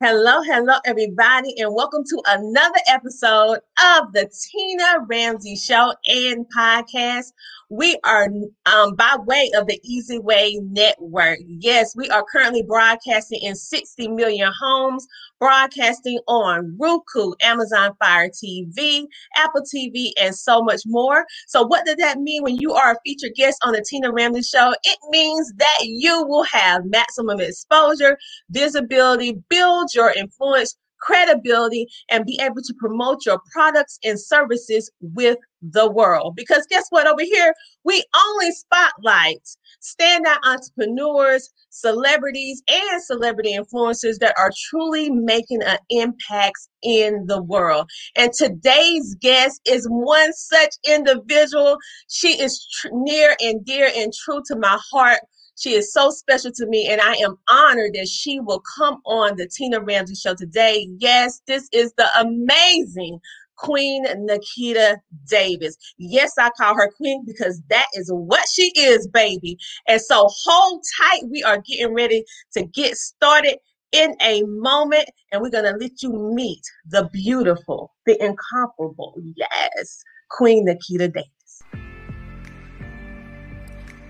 Hello, hello, everybody, and welcome to another episode of the Tina Ramsey Show and Podcast. We are um, by way of the Easy Way Network. Yes, we are currently broadcasting in 60 million homes, broadcasting on Roku, Amazon Fire TV, Apple TV, and so much more. So, what does that mean when you are a featured guest on the Tina Ramsey Show? It means that you will have maximum exposure, visibility, build your influence credibility and be able to promote your products and services with the world. Because guess what? Over here, we only spotlight standout entrepreneurs, celebrities, and celebrity influencers that are truly making an impact in the world. And today's guest is one such individual. She is tr- near and dear and true to my heart she is so special to me, and I am honored that she will come on the Tina Ramsey Show today. Yes, this is the amazing Queen Nakita Davis. Yes, I call her Queen because that is what she is, baby. And so hold tight. We are getting ready to get started in a moment, and we're going to let you meet the beautiful, the incomparable, yes, Queen Nakita Davis.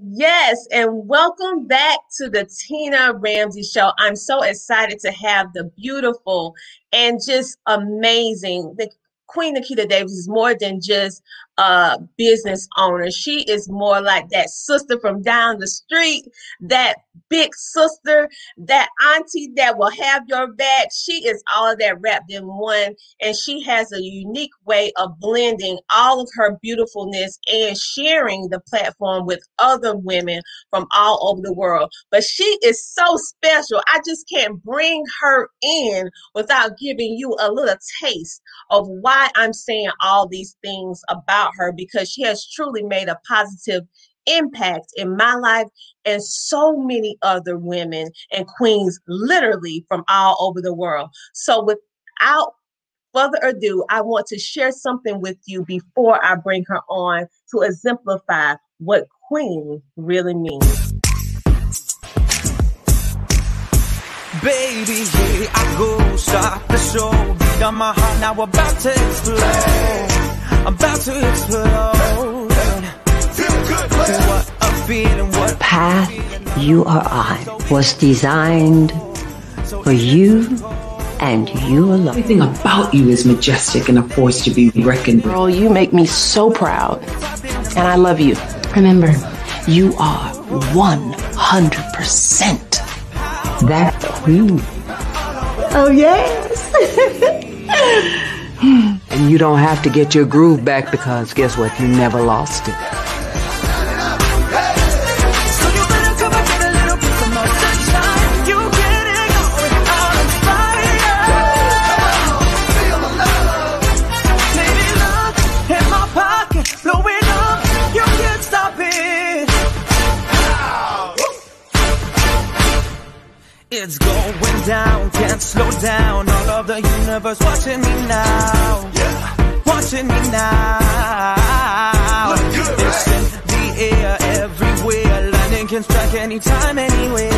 Yes, and welcome back to the Tina Ramsey Show. I'm so excited to have the beautiful and just amazing, the Queen Nakita Davis is more than just a business owner. She is more like that sister from down the street, that big sister, that auntie that will have your back. She is all of that wrapped in one. And she has a unique way of blending all of her beautifulness and sharing the platform with other women from all over the world. But she is so special. I just can't bring her in without giving you a little taste of why I'm saying all these things about about her because she has truly made a positive impact in my life and so many other women and queens literally from all over the world. So without further ado, I want to share something with you before I bring her on to exemplify what queen really means. Baby, here I go, start the show. On my heart, now about to explode. I'm about to explode. The path you are on was designed for you and you alone. Everything about you is majestic and a force to be reckoned with. Girl, you make me so proud. And I love you. Remember, you are 100% that queen. Oh, yes. And you don't have to get your groove back because guess what? You never lost it. It's going down, can't slow down. All of the universe watching me now. Watching me now. Good, it's right? in the air, everywhere. Lightning can strike anytime, anywhere.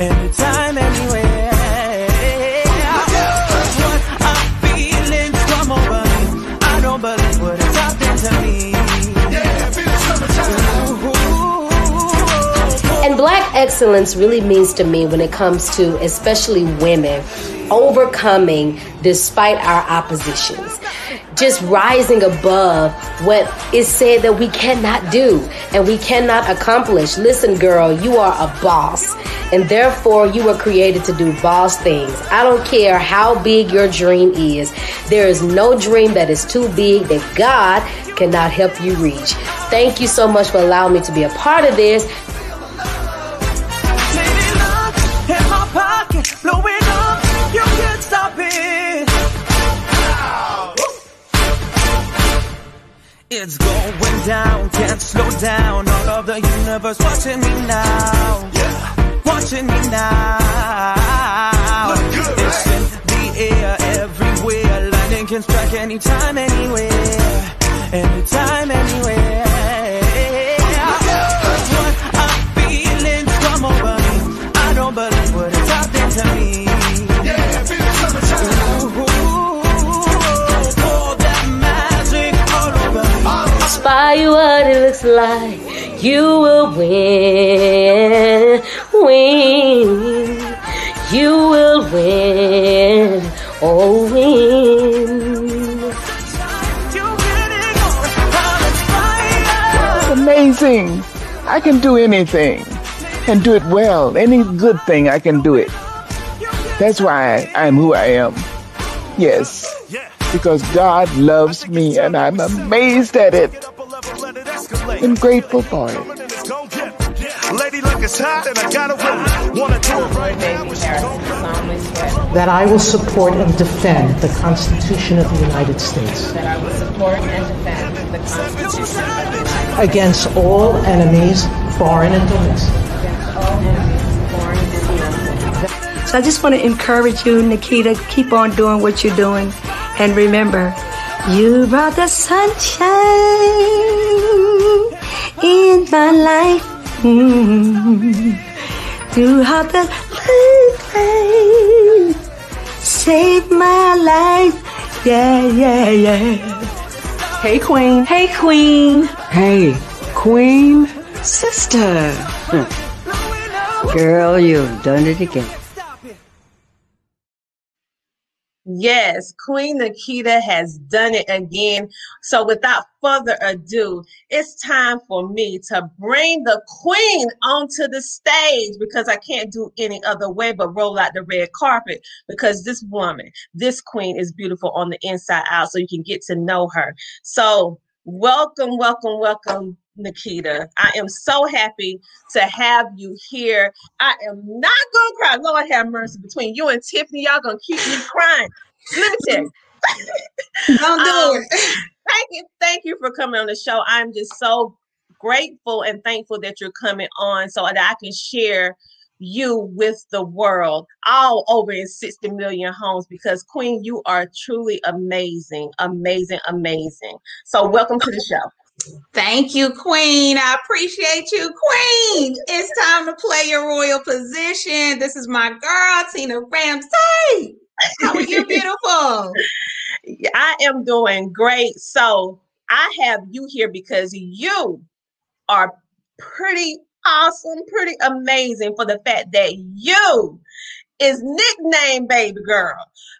Anytime, anywhere. To. And black excellence really means to me when it comes to especially women overcoming despite our oppositions just rising above what is said that we cannot do and we cannot accomplish. Listen, girl, you are a boss, and therefore you were created to do boss things. I don't care how big your dream is, there is no dream that is too big that God cannot help you reach. Thank you so much for allowing me to be a part of this. It's going down, can't slow down. All of the universe watching me now. Yeah. Watching me now. It's in the air everywhere. Lightning can strike anytime, anywhere. Anytime, anywhere. Spy what it looks like. You will win, win. You will win, oh win. It's amazing. I can do anything and do it well. Any good thing, I can do it. That's why I'm who I am. Yes, because God loves me and I'm amazed at it and grateful for it. Lady like it's hot and I got a. Wanna do it right now, but she don't That I will support and defend the Constitution of the United States That I will support and defend the Constitution of the United States against all enemies, foreign and domestic. against all enemies, foreign and domestic. So I just want to encourage you, Nakita, keep on doing what you're doing. And remember, you brought the sunshine in my life. Mm. Throughout the life, saved my life. Yeah, yeah, yeah. Hey, Queen. Hey, Queen. Hey, Queen Sister. Girl, you've done it again. Yes, Queen Nakita has done it again. So, without further ado, it's time for me to bring the Queen onto the stage because I can't do any other way but roll out the red carpet because this woman, this Queen, is beautiful on the inside out. So, you can get to know her. So, welcome, welcome, welcome. Nakita, I am so happy to have you here. I am not gonna cry. Lord have mercy. Between you and Tiffany, y'all gonna keep me crying. Let me tell you. Don't do Um, it. Thank you, thank you for coming on the show. I'm just so grateful and thankful that you're coming on so that I can share you with the world all over in 60 million homes because Queen, you are truly amazing, amazing, amazing. So welcome to the show. Thank you, Queen. I appreciate you, Queen. It's time to play your royal position. This is my girl, Tina Ramsey. How are you, beautiful? I am doing great. So I have you here because you are pretty awesome, pretty amazing for the fact that you is nicknamed baby girl,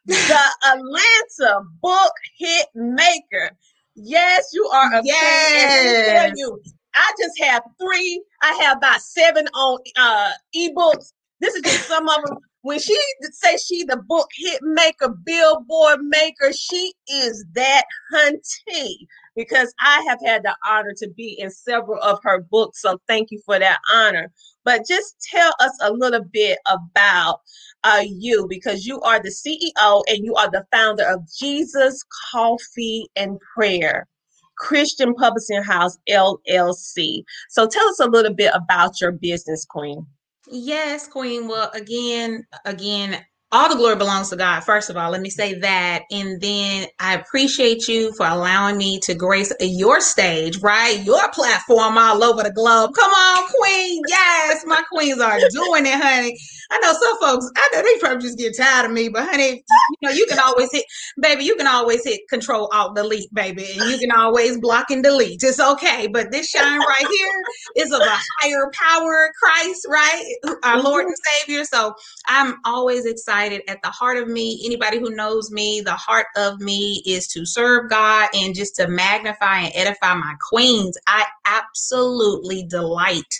the Atlanta book hit maker. Yes, you are a queen. And tell Yes. you, I just have three. I have about seven on uh ebooks. This is just some of them. When she say she the book hit maker, billboard maker, she is that hunty because I have had the honor to be in several of her books. So thank you for that honor. But just tell us a little bit about uh, you because you are the CEO and you are the founder of Jesus Coffee and Prayer. Christian Publishing House LLC. So tell us a little bit about your business, Queen. Yes, Queen. Well, again, again, all the glory belongs to God. First of all, let me say that. And then I appreciate you for allowing me to grace your stage, right? Your platform all over the globe. Come on, Queen. Yes, my queens are doing it, honey. I know some folks, I know they probably just get tired of me, but honey, you know, you can always hit, baby, you can always hit control alt delete, baby, and you can always block and delete. It's okay. But this shine right here is of a higher power, Christ, right? Our Lord and Savior. So I'm always excited at the heart of me. Anybody who knows me, the heart of me is to serve God and just to magnify and edify my queens. I absolutely delight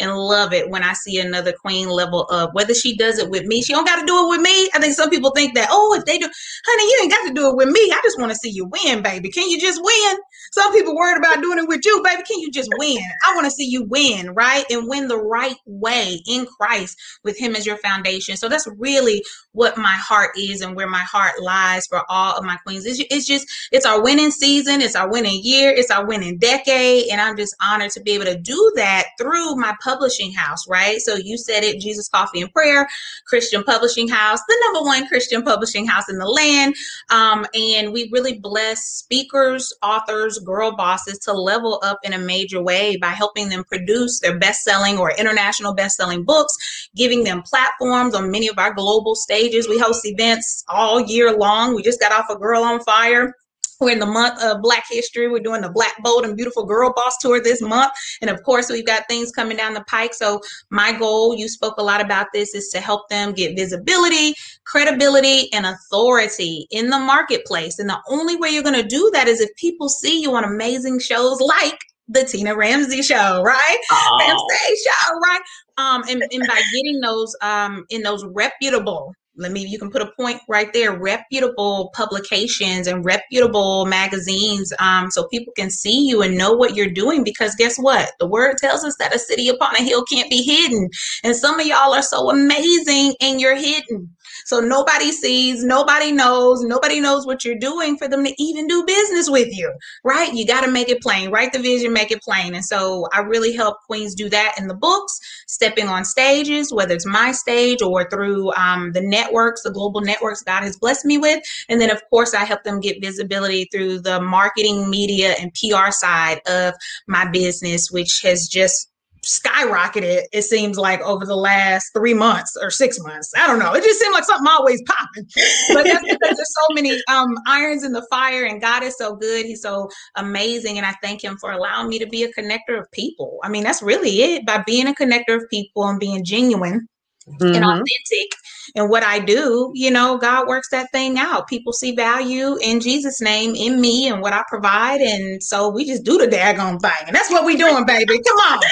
and love it when I see another queen level up. Whether she does it with me, she don't got to do it with me. I think some people think that, oh, if they do, honey, you ain't got to do it with me. I just want to see you win, baby. Can you just win? Some people worried about doing it with you, baby. Can you just win? I want to see you win, right? And win the right way in Christ with Him as your foundation. So that's really what my heart is and where my heart lies for all of my queens. It's, it's just, it's our winning season. It's our winning year. It's our winning decade. And I'm just honored to be able to do that through my publishing house, right? So you said it, Jesus Coffee and Prayer, Christian Publishing House, the number one Christian publishing house in the land. Um, and we really bless speakers, authors, girl bosses to level up in a major way by helping them produce their best-selling or international best-selling books, giving them platforms on many of our global stages. We host events all year long. We just got off a Girl on Fire we're in the month of Black History. We're doing the Black Bold and Beautiful Girl Boss Tour this month. And of course, we've got things coming down the pike. So, my goal, you spoke a lot about this, is to help them get visibility, credibility, and authority in the marketplace. And the only way you're going to do that is if people see you on amazing shows like the Tina Ramsey show, right? Oh. Ramsey show, right? Um, and, and by getting those um in those reputable let me you can put a point right there reputable publications and reputable magazines um, so people can see you and know what you're doing because guess what? The word tells us that a city upon a hill can't be hidden and some of y'all are so amazing and you're hidden so nobody sees, nobody knows, nobody knows what you're doing for them to even do business with you, right? You got to make it plain, write the vision, make it plain. And so I really help queens do that in the books, stepping on stages, whether it's my stage or through um, the networks, the global networks God has blessed me with. And then, of course, I help them get visibility through the marketing, media, and PR side of my business, which has just skyrocketed it seems like over the last three months or six months. I don't know. It just seemed like something always popping. But that's because there's so many um, irons in the fire and god is so good. He's so amazing. And i thank him for allowing me to be a connector of people. I mean that's really it. By being a connector of people and being genuine mm-hmm. and authentic and what I do, you know, God works that thing out. People see value in Jesus' name in me and what I provide. And so we just do the daggone thing. And that's what we doing, baby. Come on.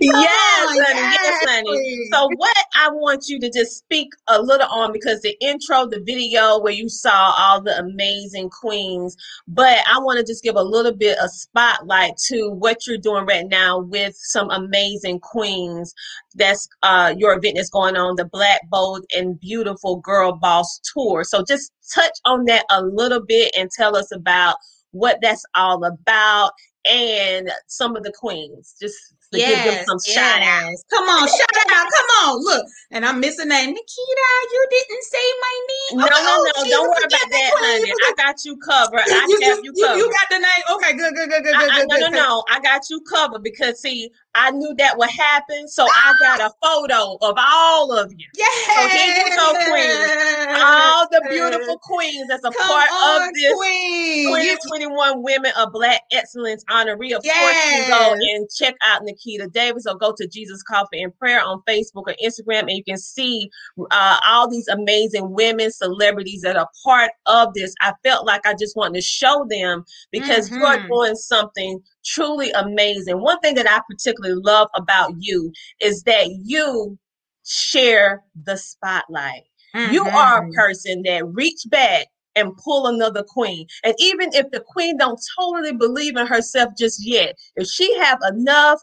Yes, on. honey. Yes, honey. So what I want you to just speak a little on because the intro, the video where you saw all the amazing queens, but I want to just give a little bit of spotlight to what you're doing right now with some amazing queens. That's uh your event is going on, the Black Bold and beautiful girl boss tour. So just touch on that a little bit and tell us about what that's all about and some of the queens. Just to yes, give them some yes. shout outs. Come on, shout out. Come on, look. And I'm missing name. Nakita, you didn't say my name. No, oh, no, no. Don't worry about that, honey. I got you covered. I you, have you, you covered. You got the name. Okay, good, good, good, good, I, good. I, no, good, no, no. I got you covered because see, I knew that would happen, so I got a photo of all of you. Yeah. So here you go, queens. All the beautiful queens that's a Come part on, of this queen. 2021 Women of Black Excellence honoree. Of yes. course, you go and check out Nakita Davis or go to Jesus Coffee and Prayer on Facebook or Instagram, and you can see uh, all these amazing women, celebrities that are part of this. I felt like I just wanted to show them because mm-hmm. you're doing something truly amazing. One thing that I particularly love about you is that you share the spotlight. Mm-hmm. You are a person that reach back and pull another queen. And even if the queen don't totally believe in herself just yet, if she have enough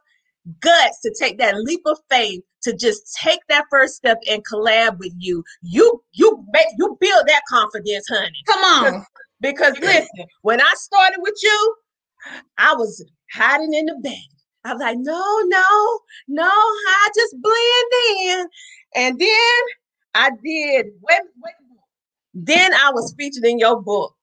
guts to take that leap of faith to just take that first step and collab with you, you you make you build that confidence, honey. Come on. Because, because listen, when I started with you, I was hiding in the back. I was like, no, no, no, I just blend in. And then I did. Wait, wait. Then I was featured in your book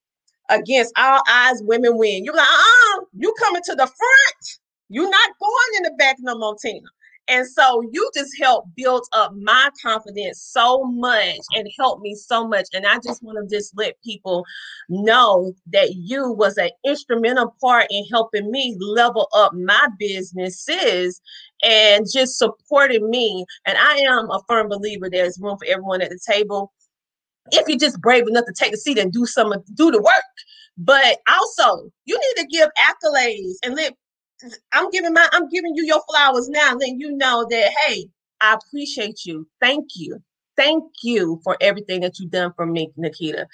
against all eyes, women win. You're like, uh, uh you coming to the front. You're not going in the back no more, Tina. And so you just helped build up my confidence so much and helped me so much. And I just want to just let people know that you was an instrumental part in helping me level up my businesses and just supporting me. And I am a firm believer there's room for everyone at the table. If you're just brave enough to take the seat and do some do the work. But also, you need to give accolades and let I'm giving my I'm giving you your flowers now, letting you know that hey, I appreciate you. Thank you. Thank you for everything that you've done for me, Nakita.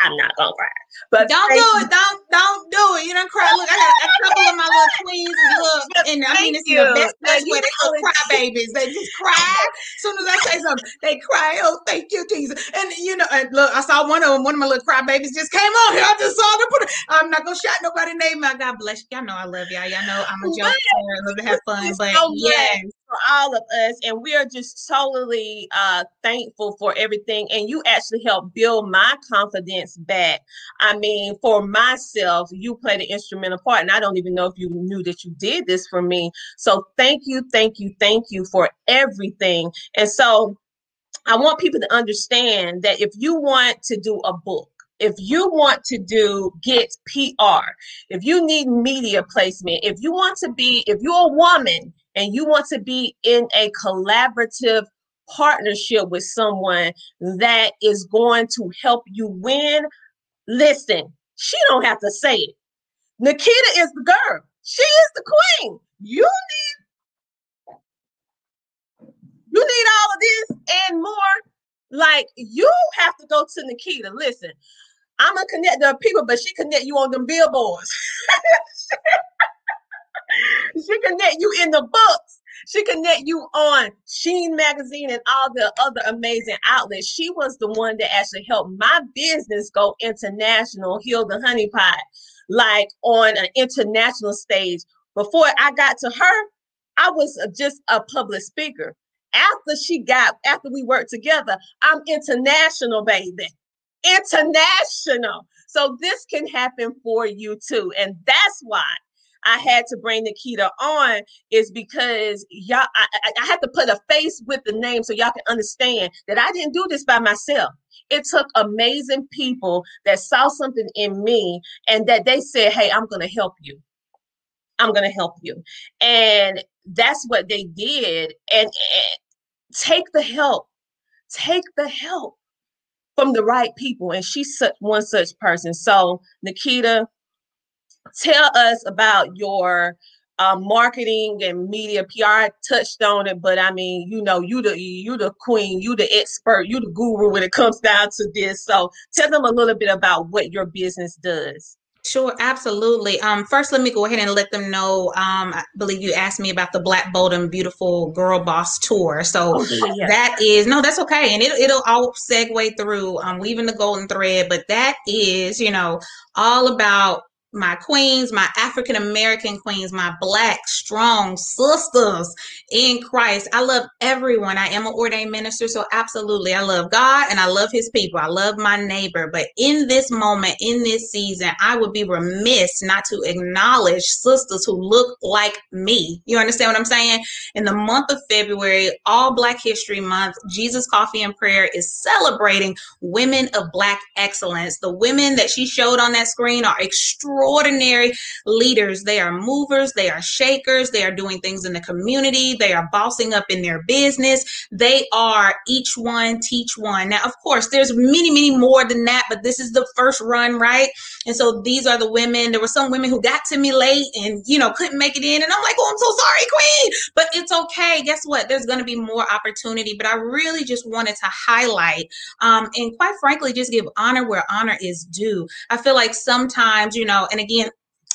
I'm not gonna cry. But don't do it. Don't don't do it. You don't cry. Look, I got a couple of my little queens. Look, and I mean, it's you. the best best way. They little cry babies. They just cry. As soon as I say something, they cry. Oh, thank you, Jesus. And you know, and look, I saw one of them. One of my little cry babies just came on here. I just saw them. Put it. I'm not gonna shout nobody name. My God bless you. Y'all know I love y'all. Y'all know I'm a joke. I love to have fun. But so yes for all of us and we are just totally uh thankful for everything and you actually helped build my confidence back. I mean for myself you played an instrumental part and i don't even know if you knew that you did this for me. So thank you thank you thank you for everything. And so i want people to understand that if you want to do a book if you want to do get PR, if you need media placement, if you want to be, if you're a woman and you want to be in a collaborative partnership with someone that is going to help you win, listen, she don't have to say it. Nakita is the girl. She is the queen. You need you need all of this and more. Like you have to go to Nakita. Listen, I'm gonna connect the people, but she connect you on them billboards. she connect you in the books. She connect you on Sheen Magazine and all the other amazing outlets. She was the one that actually helped my business go international, Heal the Honey Pot, like on an international stage. Before I got to her, I was just a public speaker. After she got, after we worked together, I'm international, baby. International. So this can happen for you too. And that's why I had to bring Nakita on is because y'all, I, I had to put a face with the name so y'all can understand that I didn't do this by myself. It took amazing people that saw something in me and that they said, Hey, I'm going to help you. I'm going to help you. And that's what they did. And, and take the help. Take the help from the right people. And she's such one such person. So, Nakita, tell us about your um, marketing and media PR I touched on it, but I mean, you know, you the you the queen, you the expert, you the guru when it comes down to this. So tell them a little bit about what your business does. Sure, absolutely. Um, first, let me go ahead and let them know. Um, I believe you asked me about the Black Bold and Beautiful Girl Boss Tour. So oh, yeah. that is no, that's okay, and it, it'll all segue through um, weaving the golden thread. But that is, you know, all about my queens, my African American queens, my black strong sisters in Christ. I love everyone. I am an ordained minister, so absolutely, I love God and I love His people. I love my neighbor. But in this moment, in this season, I would be remiss not to acknowledge sisters who look like me. You understand what I'm saying? In the month of February, all Black History Month, Jesus Coffee and Prayer is celebrating women of Black excellence. The women that she showed on that screen are extraordinary extraordinary leaders. They are movers, they are shakers, they are doing things in the community, they are bossing up in their business. They are each one teach one. Now, of course, there's many, many more than that, but this is the first run, right? And so these are the women. There were some women who got to me late and, you know, couldn't make it in. And I'm like, oh, I'm so sorry, queen. But it's okay. Guess what? There's going to be more opportunity. But I really just wanted to highlight um, and quite frankly, just give honor where honor is due. I feel like sometimes, you know, and again,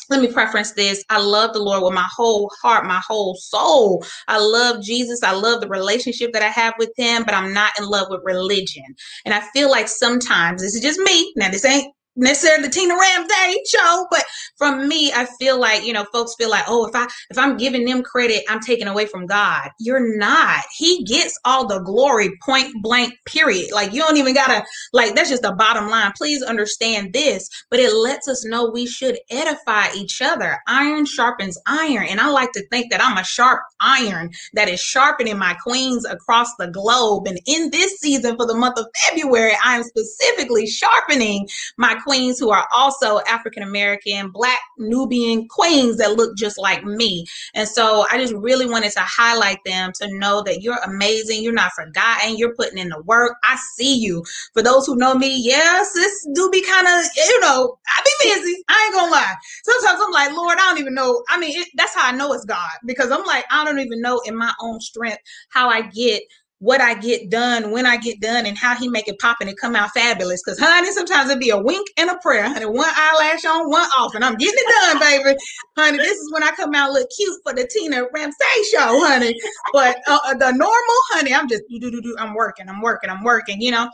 let me preference this. I love the Lord with my whole heart, my whole soul. I love Jesus. I love the relationship that I have with Him, but I'm not in love with religion. And I feel like sometimes this is just me. Now, this ain't necessarily the Tina Ramsay show, but from me, I feel like, you know, folks feel like, oh, if I if I'm giving them credit, I'm taking away from God. You're not. He gets all the glory, point blank, period. Like you don't even gotta like that's just the bottom line. Please understand this, but it lets us know we should edify each other. Iron sharpens iron. And I like to think that I'm a sharp iron that is sharpening my queens across the globe. And in this season for the month of February, I am specifically sharpening my queens who are also African American, Black, Nubian queens that look just like me. And so I just really wanted to highlight them to know that you're amazing. You're not forgotten. You're putting in the work. I see you. For those who know me, yes, this do be kind of, you know, I be busy. I ain't gonna lie. Sometimes I'm like, Lord, I don't even know. I mean, it, that's how I know it's God because I'm like, I don't even know in my own strength how I get what I get done, when I get done, and how he make it pop and it come out fabulous. Cause honey, sometimes it be a wink and a prayer, honey. One eyelash on, one off, and I'm getting it done, baby. honey, this is when I come out look cute for the Tina Ramsay show, honey. But uh, uh the normal, honey, I'm just do do do do. I'm working, I'm working, I'm working. You know.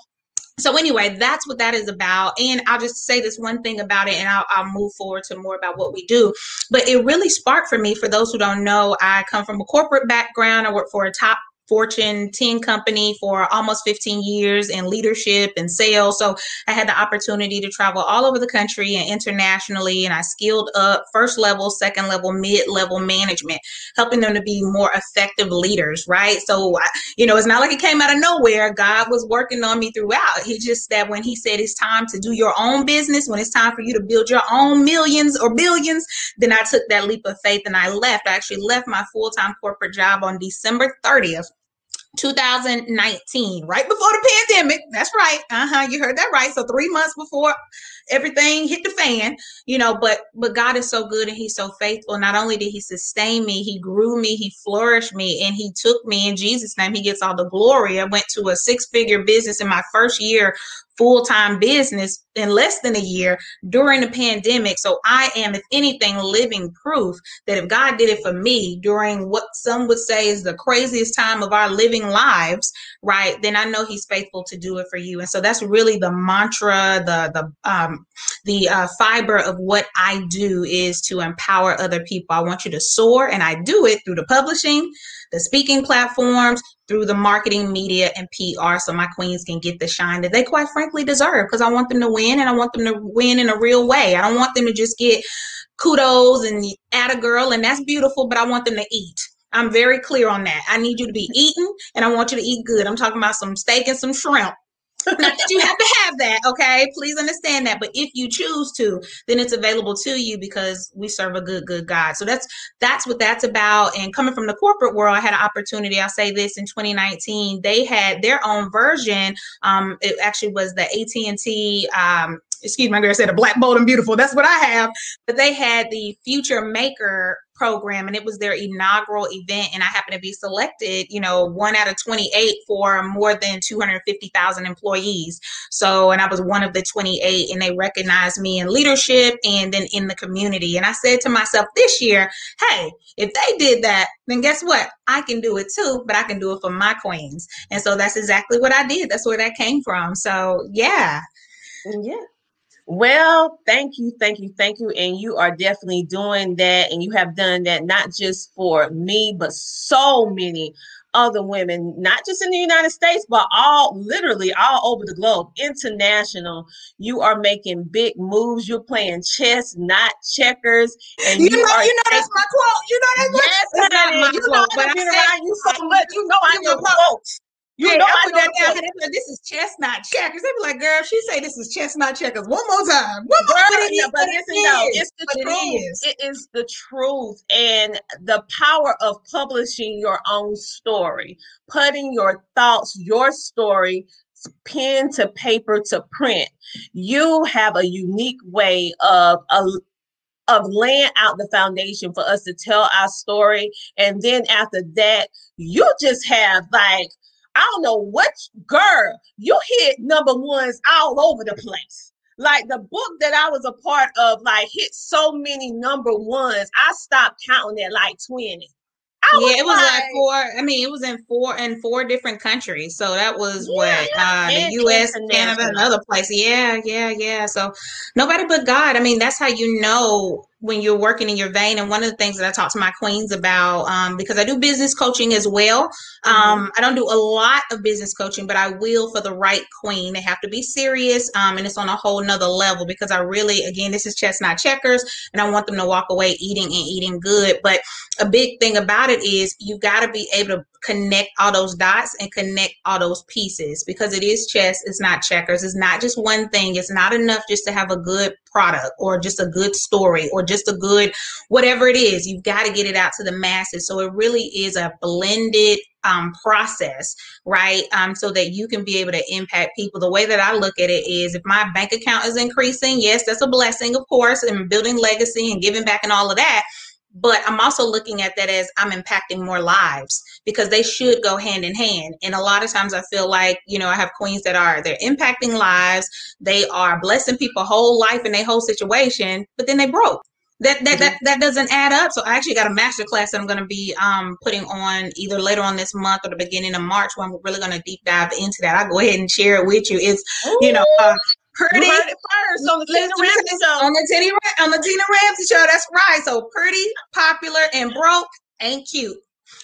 So anyway, that's what that is about. And I'll just say this one thing about it, and I'll, I'll move forward to more about what we do. But it really sparked for me. For those who don't know, I come from a corporate background. I work for a top Fortune 10 company for almost 15 years in leadership and sales. So I had the opportunity to travel all over the country and internationally, and I skilled up first level, second level, mid level management, helping them to be more effective leaders, right? So, you know, it's not like it came out of nowhere. God was working on me throughout. He just that when He said it's time to do your own business, when it's time for you to build your own millions or billions, then I took that leap of faith and I left. I actually left my full time corporate job on December 30th 2019, right before the pandemic. That's right. Uh-huh. You heard that right. So three months before everything hit the fan, you know, but but God is so good and he's so faithful. Not only did he sustain me, he grew me, he flourished me, and he took me in Jesus' name. He gets all the glory. I went to a six-figure business in my first year full time business in less than a year during the pandemic. So I am, if anything, living proof that if God did it for me during what some would say is the craziest time of our living lives, right, then I know He's faithful to do it for you. And so that's really the mantra, the the um, the uh, fiber of what I do is to empower other people. I want you to soar, and I do it through the publishing the speaking platforms, through the marketing, media, and PR so my queens can get the shine that they quite frankly deserve because I want them to win and I want them to win in a real way. I don't want them to just get kudos and at a girl, and that's beautiful, but I want them to eat. I'm very clear on that. I need you to be eating and I want you to eat good. I'm talking about some steak and some shrimp. Not that you have to have that, okay? Please understand that. But if you choose to, then it's available to you because we serve a good, good God. So that's that's what that's about. And coming from the corporate world, I had an opportunity. I'll say this in 2019, they had their own version. Um, it actually was the AT and T. Um, excuse me, I'm going to Black Bold and Beautiful. That's what I have. But they had the Future Maker program and it was their inaugural event and I happened to be selected, you know, one out of 28 for more than 250,000 employees. So, and I was one of the 28 and they recognized me in leadership and then in the community. And I said to myself this year, hey, if they did that, then guess what? I can do it too, but I can do it for my queens. And so that's exactly what I did. That's where that came from. So, yeah. Yeah. Well, thank you, thank you, thank you. And you are definitely doing that. And you have done that not just for me, but so many other women, not just in the United States, but all literally all over the globe, international. You are making big moves. You're playing chess, not checkers. And you, you know, you know that's my quote. You know that's, yes, my, that's my you quote. Know, but I've been you so much. You know I'm your quote. You know, I put that down. Like, this is chestnut checkers. They be like, girl, she say this is chestnut checkers. One more time. One more girl, but, it, but listen, no, it's the but truth. It is. it is the truth. And the power of publishing your own story, putting your thoughts, your story, pen to paper to print. You have a unique way of, of of laying out the foundation for us to tell our story. And then after that, you just have like I don't know what girl you hit number ones all over the place. Like the book that I was a part of, like hit so many number ones. I stopped counting at like 20. I yeah, it was like, like, four. I mean, it was in four in four different countries. So that was yeah, what uh, the U.S., Canada, and other places. Yeah, yeah, yeah. So nobody but God. I mean, that's how you know when you're working in your vein. And one of the things that I talk to my queens about, um, because I do business coaching as well. Mm-hmm. Um, I don't do a lot of business coaching, but I will for the right queen. They have to be serious, um, and it's on a whole nother level because I really, again, this is chestnut checkers, and I want them to walk away eating and eating good. But a big thing about it is you got to be able to connect all those dots and connect all those pieces because it is chess, it's not checkers. It's not just one thing. It's not enough just to have a good product or just a good story or just a good whatever it is. You've got to get it out to the masses. So it really is a blended um, process, right? Um, so that you can be able to impact people. The way that I look at it is if my bank account is increasing, yes, that's a blessing, of course, and building legacy and giving back and all of that but I'm also looking at that as I'm impacting more lives because they should go hand in hand. And a lot of times I feel like, you know, I have queens that are they're impacting lives, they are blessing people whole life in their whole situation, but then they broke. That that, mm-hmm. that that doesn't add up. So I actually got a master class that I'm going to be um, putting on either later on this month or the beginning of March where I'm really going to deep dive into that. I'll go ahead and share it with you. It's Ooh. you know uh, pretty. You heard it first on the Tina Ramsay show. On the Tina on the Tina Ramsay show. That's right. So pretty, popular, and broke ain't cute.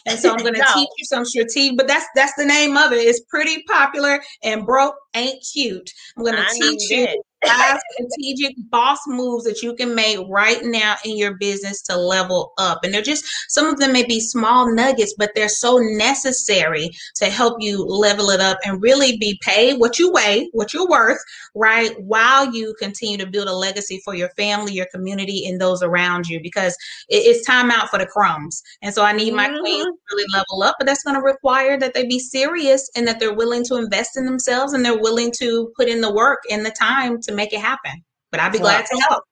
And so I'm going to no. teach you some strategic, but that's that's the name of it. It's pretty popular and broke ain't cute. I'm going to teach you it five strategic boss moves that you can make right now in your business to level up. And they're just some of them may be small nuggets, but they're so necessary to help you level it up and really be paid what you weigh, what you're worth, right? While you continue to build a legacy for your family, your community, and those around you, because it's time out for the crumbs. And so I need my mm-hmm. queens to really level up, but that's going to require that they be serious and that they're willing to invest in themselves and they're willing to put in the work and the time to make it happen. But I'd be well, glad to help.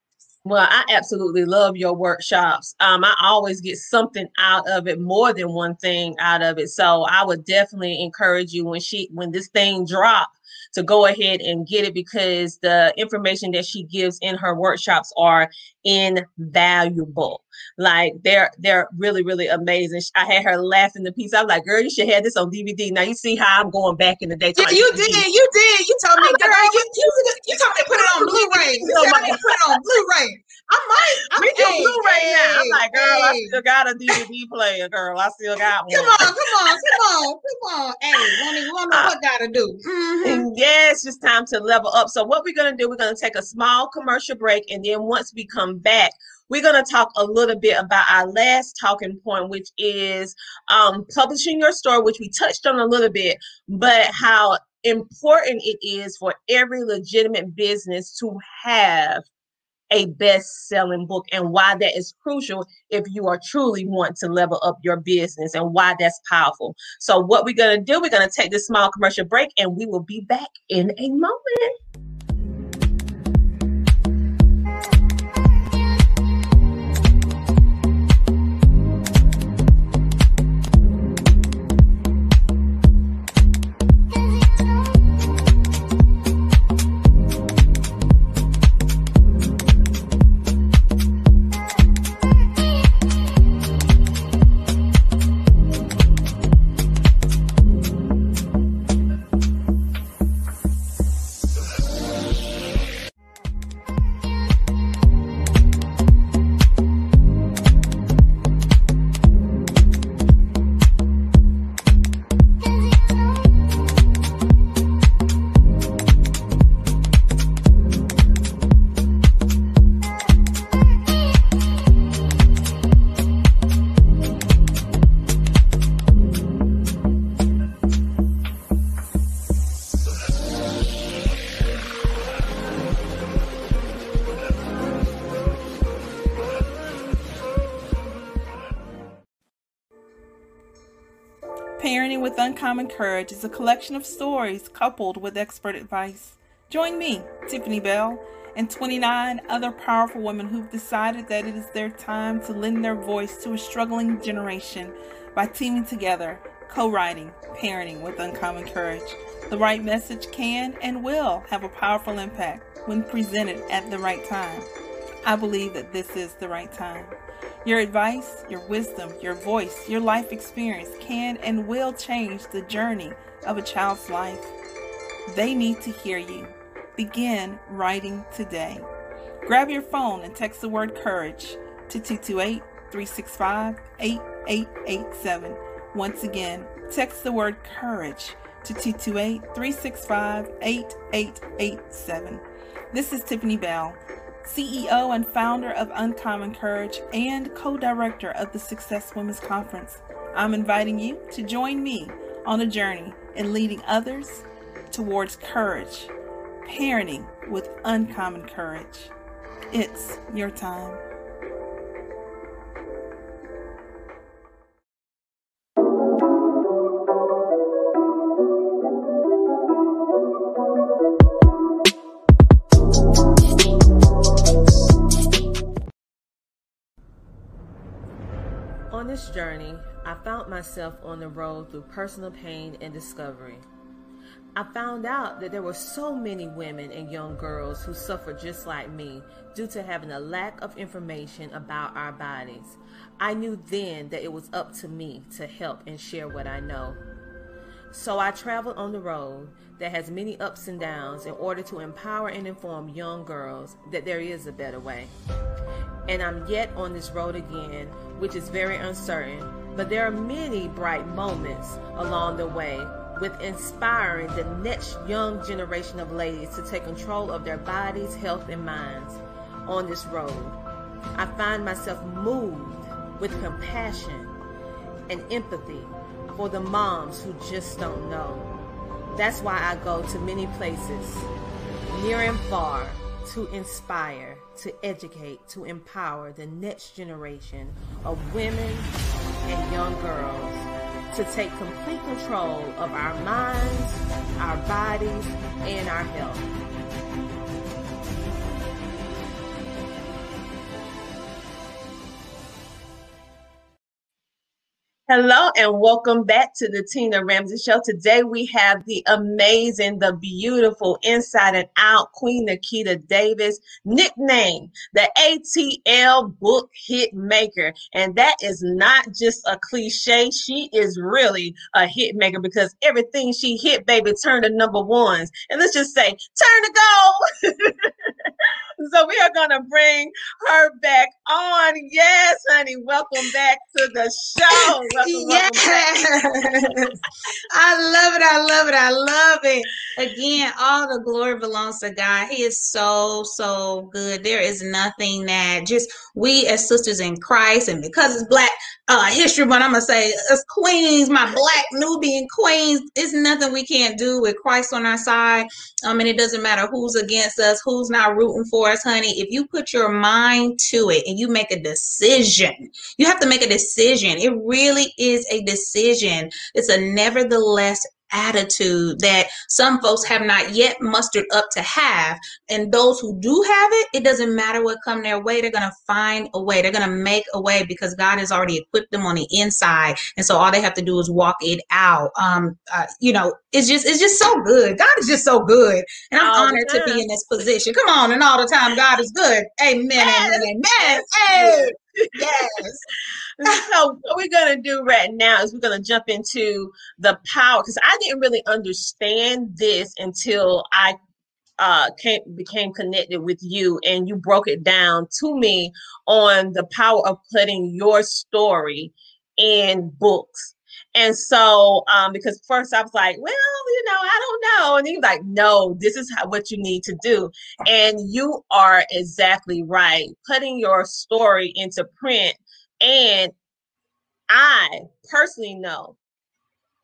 Well, I absolutely love your workshops. Um, I always get something out of it, more than one thing out of it. So I would definitely encourage you when she when this thing drop to go ahead and get it because the information that she gives in her workshops are invaluable. Like they're they're really really amazing. I had her laughing the piece. I was like, "Girl, you should have this on DVD." Now you see how I'm going back in the day. Yeah, you did, you did. You told me, girl, you, you, you told me to put it on Blu-ray. You told me to put it on Blu-ray. I might. I'm we do Blu-ray hey, now. I'm like, girl, hey. I still got a DVD player, girl. I still got one. Come on, come on, come on, come on. Hey, want to know what gotta do? Mm-hmm. Yes, it's just time to level up. So what we're gonna do? We're gonna take a small commercial break, and then once we come back, we're going to talk a little bit about our last talking point, which is um, publishing your story, which we touched on a little bit, but how important it is for every legitimate business to have a best selling book and why that is crucial if you are truly want to level up your business and why that's powerful. So, what we're going to do, we're going to take this small commercial break and we will be back in a moment. Uncommon Courage is a collection of stories coupled with expert advice. Join me, Tiffany Bell, and 29 other powerful women who've decided that it is their time to lend their voice to a struggling generation by teaming together, co writing, parenting with uncommon courage. The right message can and will have a powerful impact when presented at the right time. I believe that this is the right time. Your advice, your wisdom, your voice, your life experience can and will change the journey of a child's life. They need to hear you. Begin writing today. Grab your phone and text the word courage to 228 365 8887. Once again, text the word courage to 228 365 8887. This is Tiffany Bell, CEO and founder of Uncommon Courage and co director of the Success Women's Conference. I'm inviting you to join me on a journey in leading others towards courage, parenting with uncommon courage. It's your time. This journey, I found myself on the road through personal pain and discovery. I found out that there were so many women and young girls who suffered just like me due to having a lack of information about our bodies. I knew then that it was up to me to help and share what I know. So I traveled on the road that has many ups and downs in order to empower and inform young girls that there is a better way. And I'm yet on this road again, which is very uncertain, but there are many bright moments along the way with inspiring the next young generation of ladies to take control of their bodies, health, and minds on this road. I find myself moved with compassion and empathy for the moms who just don't know. That's why I go to many places, near and far, to inspire, to educate, to empower the next generation of women and young girls to take complete control of our minds, our bodies, and our health. Hello and welcome back to the Tina Ramsey Show. Today we have the amazing, the beautiful, inside and out Queen Nakita Davis, nicknamed the ATL book hit maker. And that is not just a cliche. She is really a hit maker because everything she hit, baby, turned to number ones. And let's just say, turn to gold. so we are going to bring her back on. Yes, honey. Welcome back to the show. Welcome, yes. welcome I love it. I love it. I love it. Again, all the glory belongs to God. He is so, so good. There is nothing that just we as sisters in Christ, and because it's Black uh, History but I'm to say, as queens, my Black Nubian queens, it's nothing we can't do with Christ on our side. Um, and it doesn't matter who's against us, who's not rooting for us, honey. If you put your mind to it and you make a decision, you have to make a decision. It really is a decision. It's a nevertheless attitude that some folks have not yet mustered up to have. And those who do have it it doesn't matter what come their way they're going to find a way. They're going to make a way because god has already equipped them on the inside. And so all they have to do is walk it out. Um uh, you know it's just it's just so good. God is just so good. And i'm All honored to be in this position. Come on and all the time god is good. Amen Yes, amen amen. Yes, hey yes so what we're gonna do right now is we're gonna jump into the power because I didn't really understand this until I uh came became connected with you and you broke it down to me on the power of putting your story in books. And so, um, because first I was like, well, you know, I don't know. And he was like, no, this is how, what you need to do. And you are exactly right. Putting your story into print. And I personally know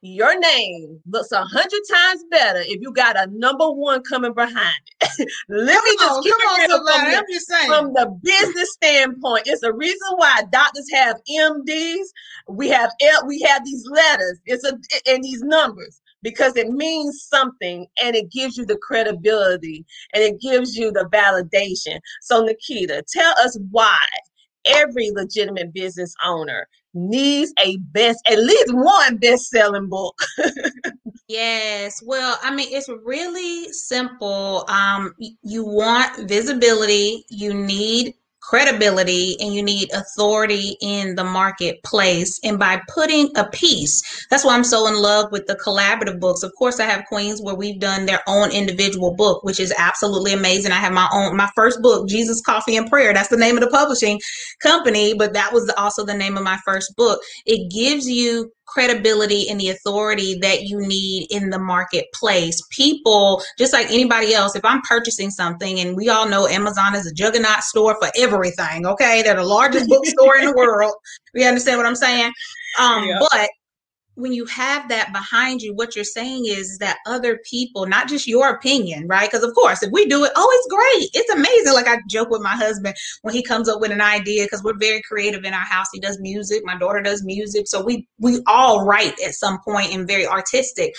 your name looks a hundred times better if you got a number one coming behind it. Let me just on, keep come it real from the- just from the business standpoint, it's a reason why doctors have MDs. We have L, we have these letters. It's a and these numbers because it means something and it gives you the credibility and it gives you the validation. So Nakita, tell us why every legitimate business owner needs a best at least one best-selling book. Yes. Well, I mean, it's really simple. Um, you want visibility, you need credibility and you need authority in the marketplace. And by putting a piece, that's why I'm so in love with the collaborative books. Of course, I have queens where we've done their own individual book, which is absolutely amazing. I have my own, my first book, Jesus, Coffee, and Prayer. That's the name of the publishing company, but that was also the name of my first book. It gives you credibility and the authority that you need in the marketplace. People, just like anybody else, if I'm purchasing something, and we all know Amazon is a juggernaut store for everything, okay? They're the largest bookstore in the world. We understand what I'm saying? Um, yeah. But when you have that behind you, what you're saying is that other people, not just your opinion, right? Because of course, if we do it, oh, it's great. It's amazing. Like I joke with my husband when he comes up with an idea, because we're very creative in our house. He does music. My daughter does music. So we we all write at some point and very artistic.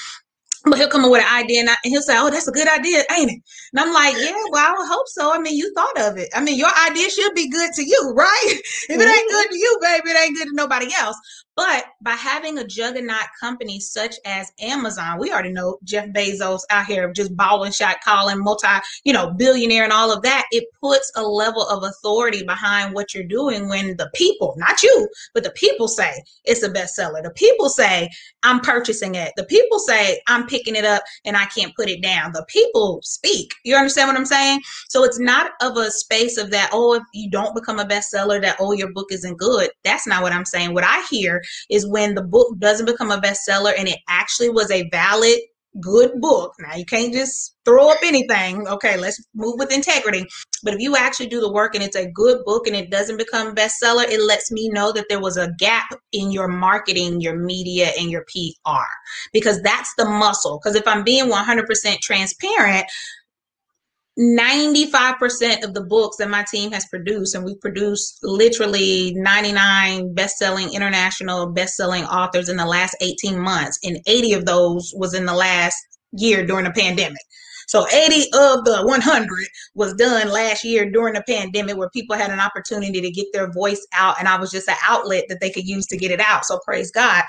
But he'll come up with an idea and, I, and, he'll say, "Oh, that's a good idea, ain't it?" And I'm like, "Yeah, well, I would hope so. I mean, you thought of it. I mean, your idea should be good to you, right? if it ain't good mm-hmm. to you, baby, it ain't good to nobody else." But by having a juggernaut company such as Amazon, we already know Jeff Bezos out here just balling shot calling multi, you know, billionaire and all of that. It puts a level of authority behind what you're doing when the people, not you, but the people say it's a bestseller. The people say I'm purchasing it. The people say I'm picking it up and I can't put it down. The people speak. You understand what I'm saying? So it's not of a space of that, oh, if you don't become a bestseller, that, oh, your book isn't good. That's not what I'm saying. What I hear is when the book doesn't become a bestseller and it actually was a valid good book. Now you can't just throw up anything. Okay, let's move with integrity. But if you actually do the work and it's a good book and it doesn't become bestseller, it lets me know that there was a gap in your marketing, your media, and your PR because that's the muscle. Because if I'm being 100% transparent, 95% of the books that my team has produced, and we produced literally 99 best-selling international best-selling authors in the last 18 months, and 80 of those was in the last year during the pandemic. So 80 of the 100 was done last year during the pandemic where people had an opportunity to get their voice out and I was just an outlet that they could use to get it out. So praise God.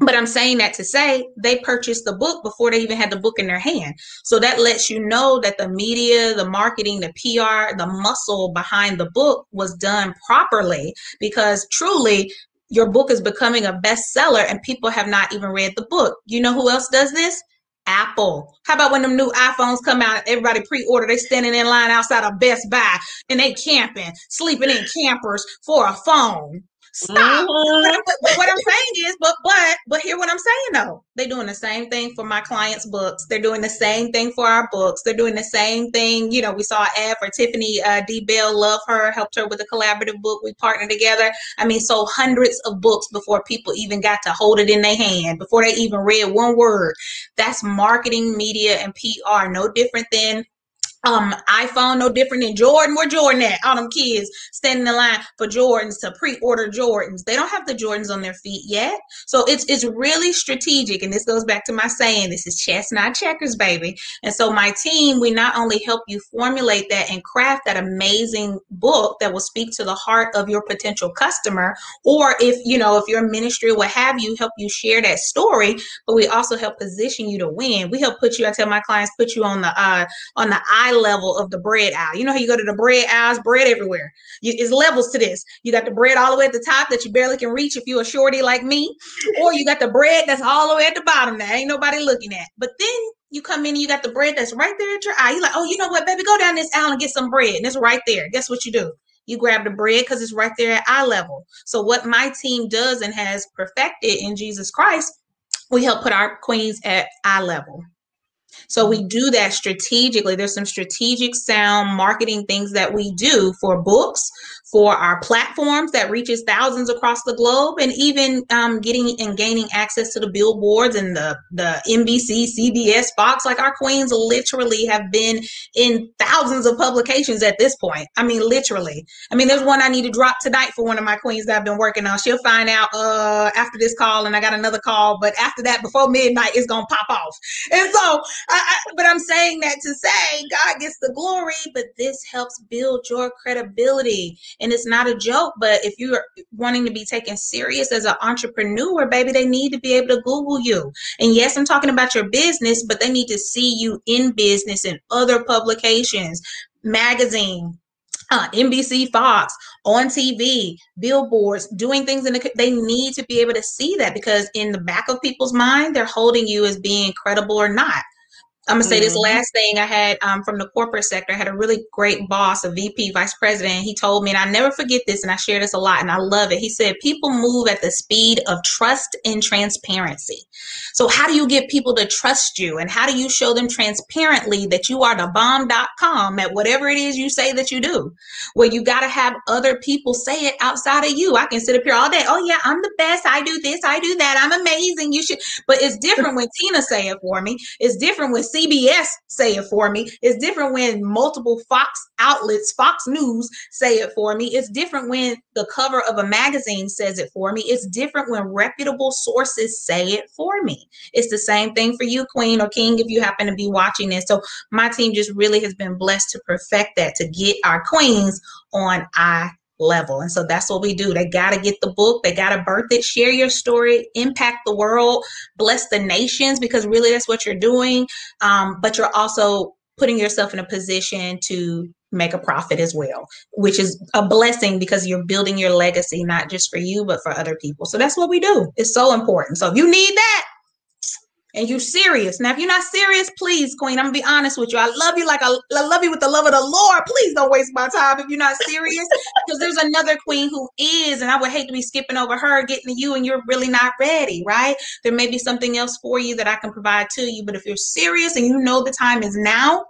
But I'm saying that to say they purchased the book before they even had the book in their hand. So that lets you know that the media, the marketing, the PR, the muscle behind the book was done properly because truly your book is becoming a bestseller and people have not even read the book. You know who else does this? Apple. How about when them new iPhones come out, everybody pre-order, they standing in line outside of Best Buy and they camping, sleeping in campers for a phone. Stop. Mm-hmm. But, what I'm saying is, but but but hear what I'm saying though. They're doing the same thing for my clients' books. They're doing the same thing for our books. They're doing the same thing. You know, we saw an ad for Tiffany uh, D. Bell. Love her. Helped her with a collaborative book. We partnered together. I mean, sold hundreds of books before people even got to hold it in their hand, before they even read one word. That's marketing, media, and PR. No different than um iPhone no different than Jordan. Where Jordan at? All them kids standing in line for Jordans to pre-order Jordans. They don't have the Jordans on their feet yet. So it's it's really strategic. And this goes back to my saying, this is chess, not checkers, baby. And so my team, we not only help you formulate that and craft that amazing book that will speak to the heart of your potential customer, or if you know, if your ministry what have you, help you share that story, but we also help position you to win. We help put you, I tell my clients, put you on the uh on the eye level of the bread aisle. You know how you go to the bread aisles, bread everywhere. You, it's levels to this. You got the bread all the way at the top that you barely can reach if you're a shorty like me, or you got the bread that's all the way at the bottom that ain't nobody looking at. But then you come in and you got the bread that's right there at your eye. You're like, oh, you know what, baby, go down this aisle and get some bread. And it's right there. Guess what you do? You grab the bread because it's right there at eye level. So what my team does and has perfected in Jesus Christ, we help put our queens at eye level. So we mm-hmm. do that strategically. There's some strategic sound marketing things that we do for books, for our platforms that reaches thousands across the globe, and even um, getting and gaining access to the billboards and the the NBC, CBS, Fox. Like our queens literally have been in thousands of publications at this point. I mean, literally. I mean, there's one I need to drop tonight for one of my queens that I've been working on. She'll find out uh, after this call, and I got another call. But after that, before midnight, it's gonna pop off. And so, I, I, but I'm saying that to say God gets the glory, but this helps build your credibility and it's not a joke. But if you're wanting to be taken serious as an entrepreneur, baby, they need to be able to Google you. And yes, I'm talking about your business, but they need to see you in business in other publications, magazine, uh, NBC, Fox, on TV, billboards, doing things in the, they need to be able to see that because in the back of people's mind, they're holding you as being credible or not. I'm gonna say mm-hmm. this last thing I had um, from the corporate sector. I had a really great boss, a VP, vice president. He told me, and I never forget this, and I share this a lot, and I love it. He said, "People move at the speed of trust and transparency." So, how do you get people to trust you, and how do you show them transparently that you are the bomb.com at whatever it is you say that you do? Well, you got to have other people say it outside of you. I can sit up here all day. Oh yeah, I'm the best. I do this. I do that. I'm amazing. You should. But it's different when Tina say it for me. It's different when CBS say it for me. It's different when multiple Fox outlets, Fox News say it for me. It's different when the cover of a magazine says it for me. It's different when reputable sources say it for me. It's the same thing for you, Queen or King, if you happen to be watching this. So my team just really has been blessed to perfect that, to get our queens on eye level. And so that's what we do. They got to get the book, they got to birth it, share your story, impact the world, bless the nations, because really that's what you're doing. Um, but you're also putting yourself in a position to make a profit as well, which is a blessing because you're building your legacy, not just for you, but for other people. So that's what we do. It's so important. So if you need that, and you're serious. Now, if you're not serious, please, Queen, I'm gonna be honest with you. I love you like I, I love you with the love of the Lord. Please don't waste my time if you're not serious, because there's another queen who is, and I would hate to be skipping over her, getting to you, and you're really not ready, right? There may be something else for you that I can provide to you, but if you're serious and you know the time is now,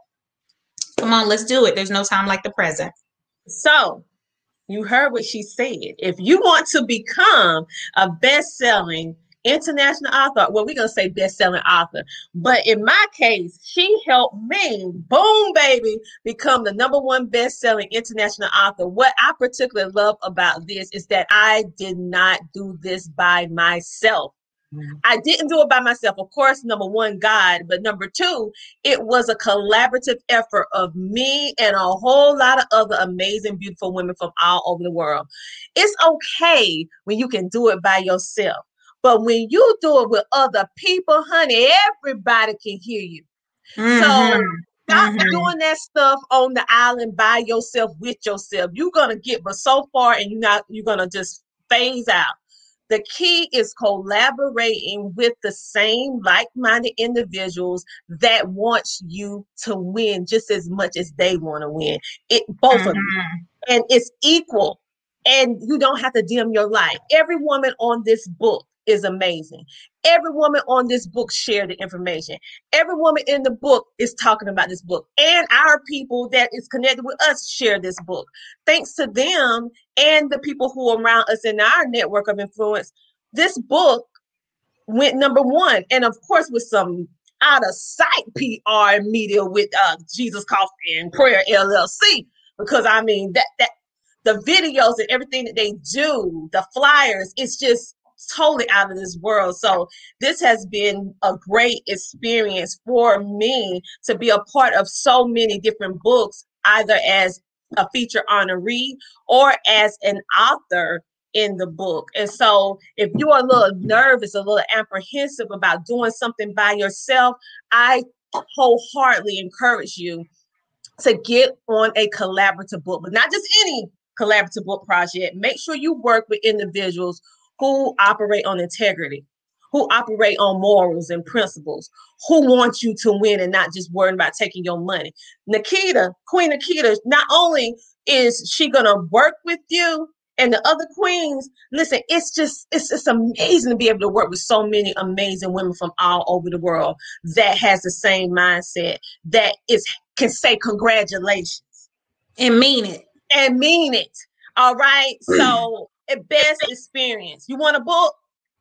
come on, let's do it. There's no time like the present. So, you heard what she said. If you want to become a best-selling international author. Well, we're gonna say best-selling author, but in my case, she helped me, boom, baby, become the number one best-selling international author. What I particularly love about this is that I did not do this by myself. Mm-hmm. I didn't do it by myself. Of course, number one, God, but number two, it was a collaborative effort of me and a whole lot of other amazing, beautiful women from all over the world. It's okay when you can do it by yourself. But when you do it with other people, honey, everybody can hear you. Mm-hmm. So stop mm-hmm. doing that stuff on the island by yourself with yourself. You're gonna get but so far and you're not you're gonna just phase out. The key is collaborating with the same like-minded individuals that wants you to win just as much as they want to win. It both mm-hmm. of them. And it's equal. And you don't have to dim your light. Every woman on this book is amazing. Every woman on this book shared the information. Every woman in the book is talking about this book. And our people that is connected with us share this book. Thanks to them and the people who are around us in our network of influence, this book went number one. And of course, with some out of sight PR media with uh, Jesus Coffee and Prayer LLC. Because I mean that that the videos and everything that they do, the flyers, it's just totally out of this world. So this has been a great experience for me to be a part of so many different books, either as a feature honoree or as an author in the book. And so if you're a little nervous, a little apprehensive about doing something by yourself, I wholeheartedly encourage you to get on a collaborative book, but not just any collaborative book project. Make sure you work with individuals who operate on integrity, who operate on morals and principles, who want you to win and not just worrying about taking your money. Nakita, Queen Nakita, not only is she gonna work with you and the other queens, listen, it's just it's just amazing to be able to work with so many amazing women from all over the world that has the same mindset that is can say congratulations and mean it and mean it. All right. So best experience. You want a book?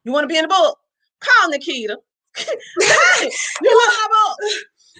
You want to be in a book? Call Nakita. you want my book?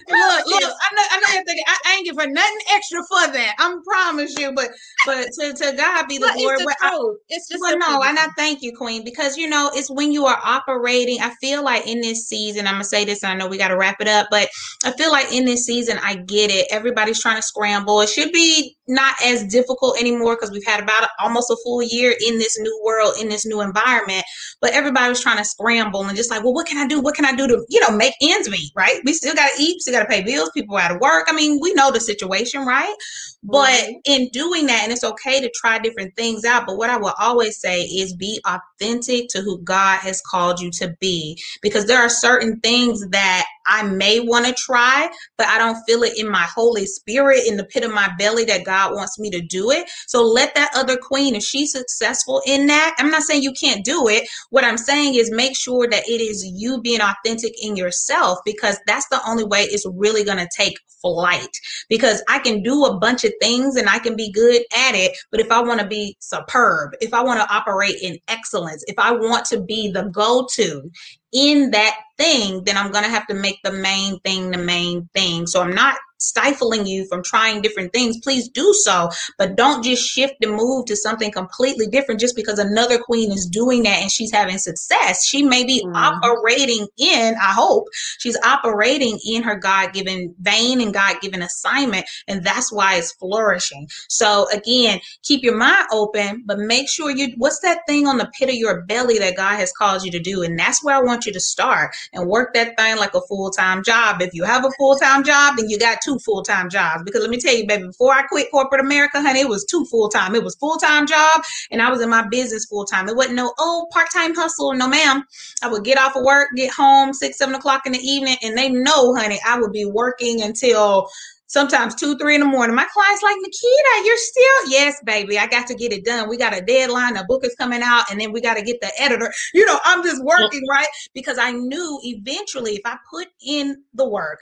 Look, look, I know, I know you're thinking I, I ain't giving nothing extra for that. I'm promise you, but but to, to God be the glory. It's, I, it's just but no, and I thank you, Queen, because you know it's when you are operating. I feel like in this season, I'm gonna say this, and I know we got to wrap it up, but I feel like in this season, I get it. Everybody's trying to scramble. It should be not as difficult anymore because we've had about almost a full year in this new world, in this new environment. But everybody was trying to scramble and just like, well, what can I do? What can I do to, you know, make ends meet, right? We still got to eat, still got to pay bills, people are out of work. I mean, we know the situation, right? But mm-hmm. in doing that, and it's okay to try different things out, but what I will always say is be authentic to who God has called you to be because there are certain things that I may want to try, but I don't feel it in my Holy Spirit, in the pit of my belly that God wants me to do it. So let that other queen, if she's successful in that, I'm not saying you can't do it. What I'm saying is make sure that it is you being authentic in yourself because that's the only way it's really going to take flight. Because I can do a bunch of things and I can be good at it, but if I want to be superb, if I want to operate in excellence, if I want to be the go to in that thing, then I'm going to have to make the main thing the main thing. So I'm not stifling you from trying different things, please do so. But don't just shift and move to something completely different just because another queen is doing that and she's having success. She may be mm-hmm. operating in, I hope, she's operating in her God given vein and God given assignment. And that's why it's flourishing. So again, keep your mind open, but make sure you, what's that thing on the pit of your belly that God has called you to do? And that's where I want you to start and work that thing like a full time job. If you have a full time job, then you got two two full time jobs. Because let me tell you, baby, before I quit corporate America, honey, it was two full time. It was full time job, and I was in my business full time. It wasn't no oh part time hustle. No, ma'am. I would get off of work, get home six, seven o'clock in the evening, and they know, honey, I would be working until sometimes two, three in the morning. My client's like, Nakita, you're still, yes, baby, I got to get it done. We got a deadline, a book is coming out, and then we got to get the editor. You know, I'm just working, right? Because I knew eventually if I put in the work,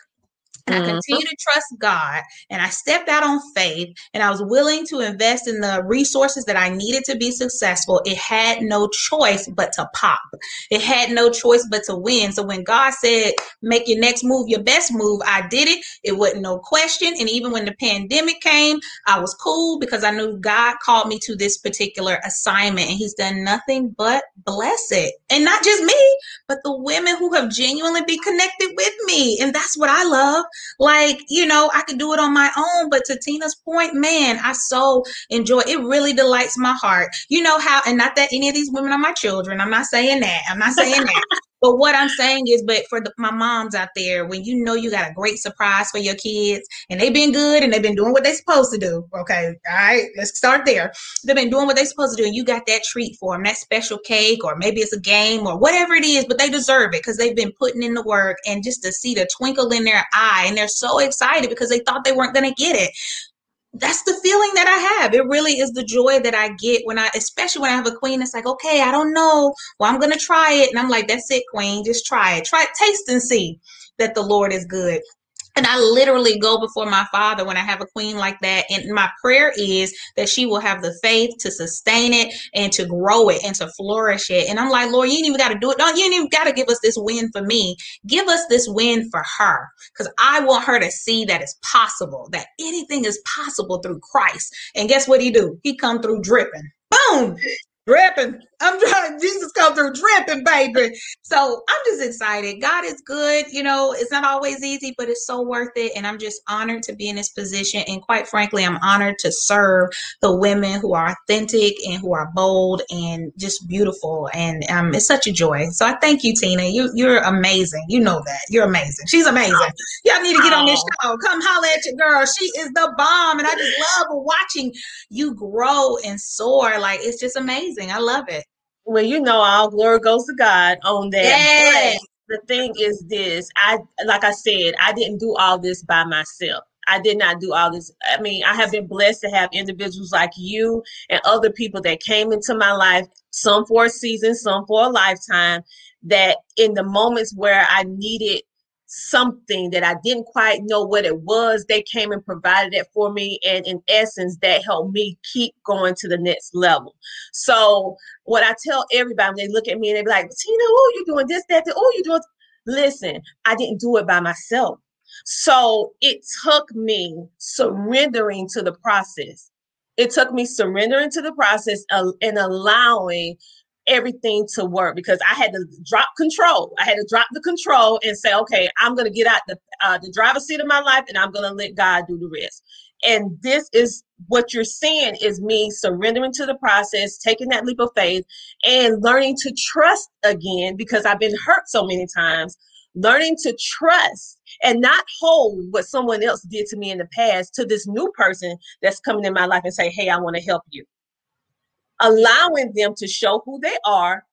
and I mm-hmm. continue to trust God. And I stepped out on faith and I was willing to invest in the resources that I needed to be successful. It had no choice but to pop. It had no choice but to win. So when God said, make your next move your best move, I did it. It wasn't no question. And even when the pandemic came, I was cool because I knew God called me to this particular assignment and He's done nothing but bless it. And not just me, but the women who have genuinely been connected with me. And that's what I love. Like, you know, I could do it on my own, but to Tina's point, man, I so enjoy it. really delights my heart. You know how, and not that any of these women are my children. I'm not saying that. I'm not saying that. But what I'm saying is, but for the, my moms out there, when you know you got a great surprise for your kids and they've been good and they've been doing what they're supposed to do. Okay. All right. Let's start there. They've been doing what they're supposed to do. And you got that treat for them, that special cake, or maybe it's a game or whatever it is, but they deserve it because they've been putting in the work and just to see the twinkle in their eye and they're so excited because they thought they weren't going to get it that's the feeling that I have. It really is the joy that I get when I, especially when I have a queen that's like, okay, I don't know. Well, I'm to try it. And I'm like, that's it, queen. Just try it. Try it, taste and see that the Lord is good. And I literally go before my father when I have a queen like that. And my prayer is that she will have the faith to sustain it and to grow it and to flourish it. And I'm like, Lord, you ain't even got to do it. Don't you ain't even got to give us this win for me. Give us this win for her. Because I want her to see that it's possible, that anything is possible through Christ. And guess what he do? He come through dripping. Boom dripping. I'm trying, Jesus come through dripping, baby. So I'm just excited. God is good. You know, it's not always easy, but it's so worth it. And I'm just honored to be in this position. And quite frankly, I'm honored to serve the women who are authentic and who are bold and just beautiful. And um, it's such a joy. So I thank you, Tina. You, you're amazing. You know that. You're amazing. She's amazing. Y'all need to get on this show. Come holler at your girl. She is the bomb. And I just love watching you grow and soar. Like, it's just amazing amazing. I love it. Well, you know, all glory goes to God on that. Yes. But the thing is this, I like I said, I didn't do all this by myself. I did not do all this. I mean, I have been blessed to have individuals like you and other people that came into my life, some for a season, some for a lifetime, that in the moments where I needed something that I didn't quite know what it was. They came and provided it for me. And in essence, that helped me keep going to the next level. So, what I tell everybody when they look at me and they be like, Tina, oh, you're doing this, that, that. oh, you're doing. Listen, I didn't do it by myself. So, it took me surrendering to the process. It took me surrendering to the process uh, and allowing everything to work because I had to drop control. I had to drop the control and say, okay, I'm going to get out the uh, the driver's seat of my life and I'm going to let God do the rest. And this is what you're seeing is me surrendering to the process, taking that leap of faith, and learning to trust again because I've been hurt so many times. Learning to trust and not hold what someone else did to me in the past to this new person that's coming in my life and say, Hey, I want to help you. Allowing them to show who they are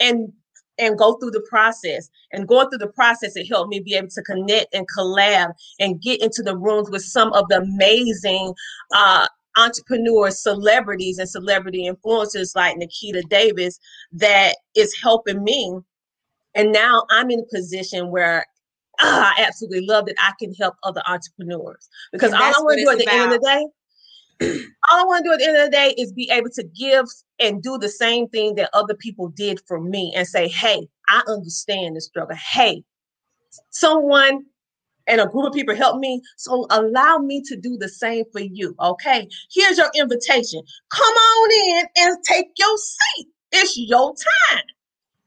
and and go through the process. And going through the process, it helped me be able to connect and collab and get into the rooms with some of the amazing uh, entrepreneurs, celebrities, and celebrity influencers like Nakita Davis that is helping me. And now I'm in a position where ah, I absolutely love that I can help other entrepreneurs because all I want to do at the about. end of the day all I want to do at the end of the day is be able to give and do the same thing that other people did for me and say, hey, I understand the struggle. Hey, someone and a group of people help me. So allow me to do the same for you. Okay. Here's your invitation. Come on in and take your seat. It's your time.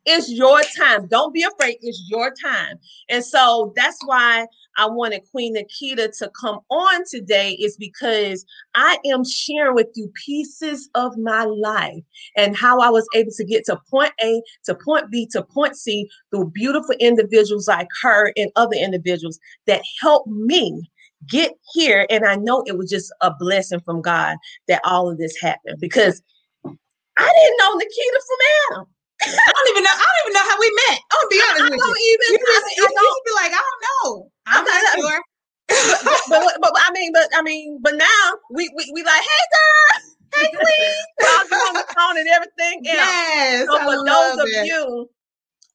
It's your time. Don't be afraid. It's your time. And so that's why I wanted Queen Nakita to come on today is because I am sharing with you pieces of my life and how I was able to get to point A to point B to point C through beautiful individuals like her and other individuals that helped me get here. And I know it was just a blessing from God that all of this happened because I didn't know Nakita from Adam. I don't even know. I don't even know how we met. I'm gonna be honest I, with I you. Even, you. Just, I, I don't, be like, I don't know. I'm okay, not sure. but, but, but, I mean, but I mean, but now we we, we like, hey girl, hey queen, talking on the phone and everything else. Yes, so for those of you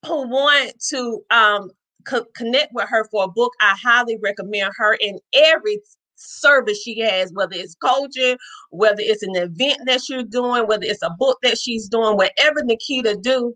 who want to um co- connect with her for a book, I highly recommend her in every service she has, whether it's coaching, whether it's an event that she's doing, whether it's a book that she's doing, whatever Nakita do,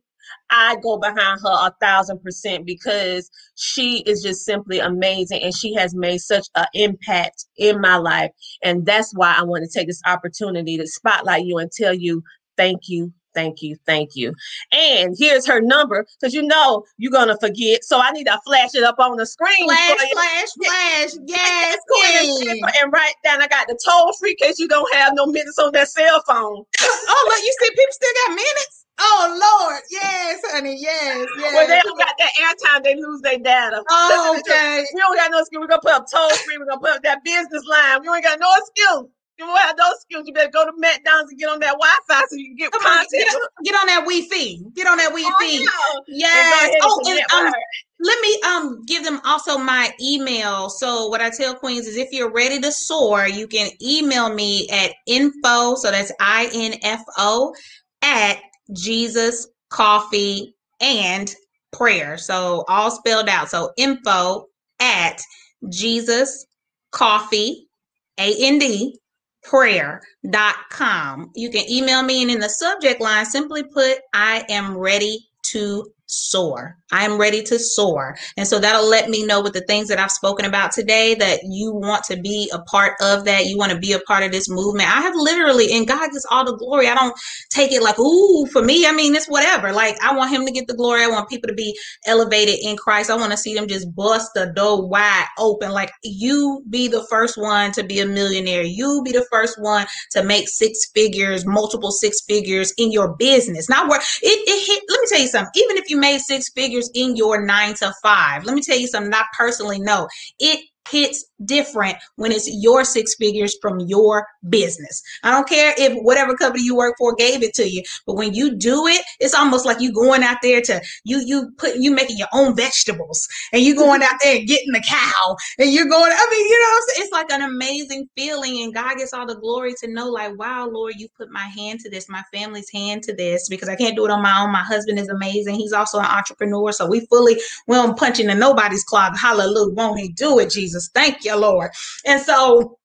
I go behind her a thousand percent because she is just simply amazing and she has made such an impact in my life. And that's why I want to take this opportunity to spotlight you and tell you thank you, thank you, thank you. And here's her number because you know you're gonna forget. So I need to flash it up on the screen. Flash, flash, flash. Yes, queen. And write down. I got the toll free case you don't have no minutes on that cell phone. oh, look, you see, people still got minutes. Oh Lord, yes, honey, yes, yes. Well, they don't got that airtime, they lose their data. Oh, okay. we don't got no excuse. We're gonna put up toll free. We're gonna put up that business line. We ain't got no excuse. You don't have those skills. You better go to McDonald's and get on that Wi-Fi so you can get Come content. On, get, get, on that Wi-Fi. Get on that Wi-Fi. Oh, yeah. Yes. Oh, and um, let me um give them also my email. So what I tell queens is if you're ready to soar, you can email me at info. So that's I N F O at Jesus Coffee and Prayer. So all spelled out. So info at Jesus Coffee A N D prayer.com. You can email me and in the subject line simply put I am ready to soar. I am ready to soar. And so that'll let me know with the things that I've spoken about today that you want to be a part of that. You want to be a part of this movement. I have literally, and God gets all the glory. I don't take it like, ooh, for me, I mean, it's whatever. Like, I want Him to get the glory. I want people to be elevated in Christ. I want to see them just bust the door wide open. Like, you be the first one to be a millionaire. You be the first one to make six figures, multiple six figures in your business. Not where it, it hit. Let me tell you something. Even if you made six figures in your nine to five. Let me tell you something I personally know. It hits different when it's your six figures from your business. I don't care if whatever company you work for gave it to you, but when you do it, it's almost like you going out there to you you put you making your own vegetables and you going out there and getting the cow and you're going. I mean, you know, it's like an amazing feeling, and God gets all the glory to know, like, wow, Lord, you put my hand to this, my family's hand to this, because I can't do it on my own. My husband is amazing; he's also an entrepreneur, so we fully we don't punch into nobody's closet. Hallelujah! Won't He do it, Jesus? Thank you, Lord. And so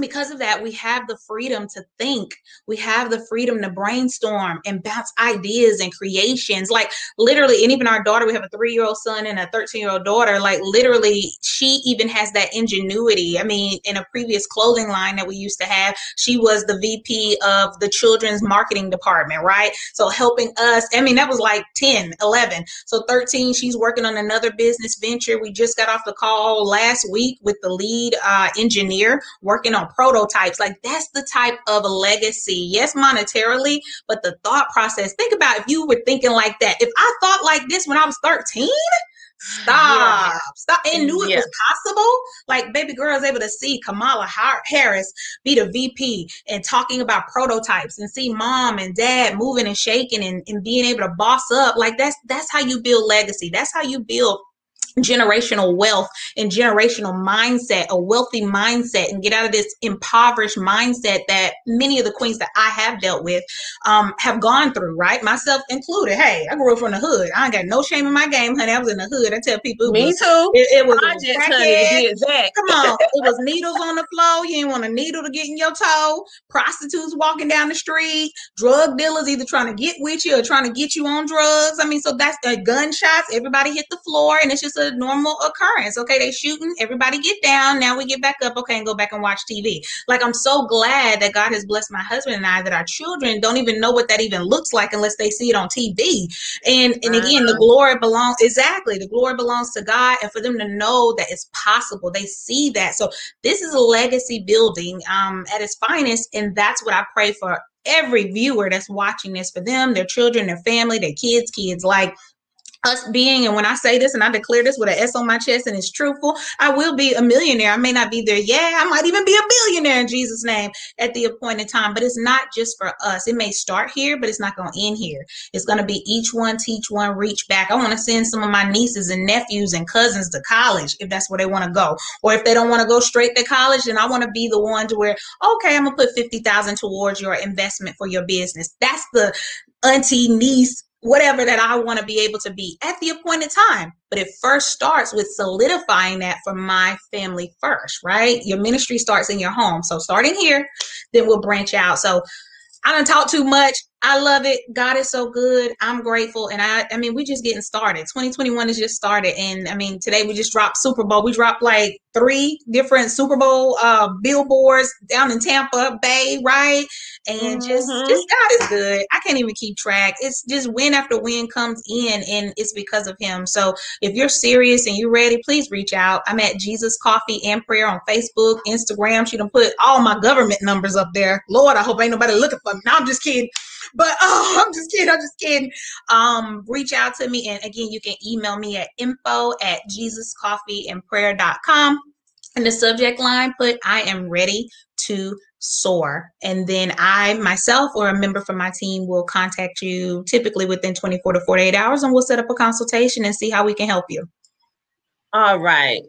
because of that, we have the freedom to think. We have the freedom to brainstorm and bounce ideas and creations. Like literally, and even our daughter, we have a three year old son and a 13 year old daughter. Like literally, she even has that ingenuity. I mean, in a previous clothing line that we used to have, she was the VP of the children's marketing department, right? So helping us. I mean, that was like 10, 11. So 13, she's working on another business venture. We just got off the call last week with the lead uh, engineer working on prototypes. Like that's the type of legacy. Yes, monetarily, but the thought process. Think about if you were thinking like that. If I thought like this when I was 13, Stop. Yeah. Stop. And knew it yeah. was possible. Like baby girl is able to see Kamala Harris be the VP and talking about prototypes and see mom and dad moving and shaking and, and being able to boss up. Like that's that's how you build legacy. That's how you build generational wealth and generational mindset, a wealthy mindset, and get out of this impoverished mindset that many of the queens that I have dealt with um, have gone through, right? Myself included. Hey, I grew up from the hood. I ain't got no shame in my game, honey. I was in the hood. I tell people, me was, too. It, it was just, honey. Come on, it was needles on the floor. You didn't want a needle to get in your toe. Prostitutes walking down the street. Drug dealers either trying to get with you or trying to get you on drugs. I mean, so that's uh, gunshots. Everybody hit the floor, and it's just a normal occurrence. Okay, they shooting, everybody get down. Now we get back up, okay, and go back and watch TV. Like I'm so glad that God has blessed my husband and I that our children don't even know what that even looks like unless they see it on TV. And and again, the uh-huh. glory belongs exactly the glory belongs to God, and for them to know that it's possible, they see that. So this is a legacy building um, at its finest, and that's what I pray for every viewer that's watching this for them, their children, their family, their kids, kids like us being, and when I say this and I declare this with an S on my chest and it's truthful, I will be a millionaire. I may not be there yet. I might even be a billionaire in Jesus' name at the appointed time. But it's not just for us. It may start here, but it's not going to end here. It's going to be each one teach one, reach back. I want to send some of my nieces and nephews and cousins to college if that's where they want to go. Or if they don't want to go straight to college, then I want to be the one to where, okay, I'm going to put 50,000 towards your investment for your business. That's the auntie, niece, whatever that I want to be able to be at the appointed time. But it first starts with solidifying that for my family first, right? Your ministry starts in your home. So starting here, then we'll branch out. So I don't talk too much. I love it. God is so good. I'm grateful. And I I mean, we're just getting started. 2021 is just started. And I mean, today we just dropped Super Bowl. We dropped like three different Super Bowl uh billboards down in Tampa Bay, right? And just mm-hmm. just God is good. I can't even keep track. It's just win after win comes in and it's because of him. So if you're serious and you're ready, please reach out. I'm at Jesus Coffee and Prayer on Facebook, Instagram. She done put all my government numbers up there. Lord, I hope ain't nobody looking for me. No, I'm just kidding. But oh, I'm just kidding. I'm just kidding. Um, reach out to me. And again, you can email me at info at jesuscoffeeandprayer.com. In the subject line, put I am ready to soar. And then I myself or a member from my team will contact you typically within 24 to 48 hours and we'll set up a consultation and see how we can help you. All right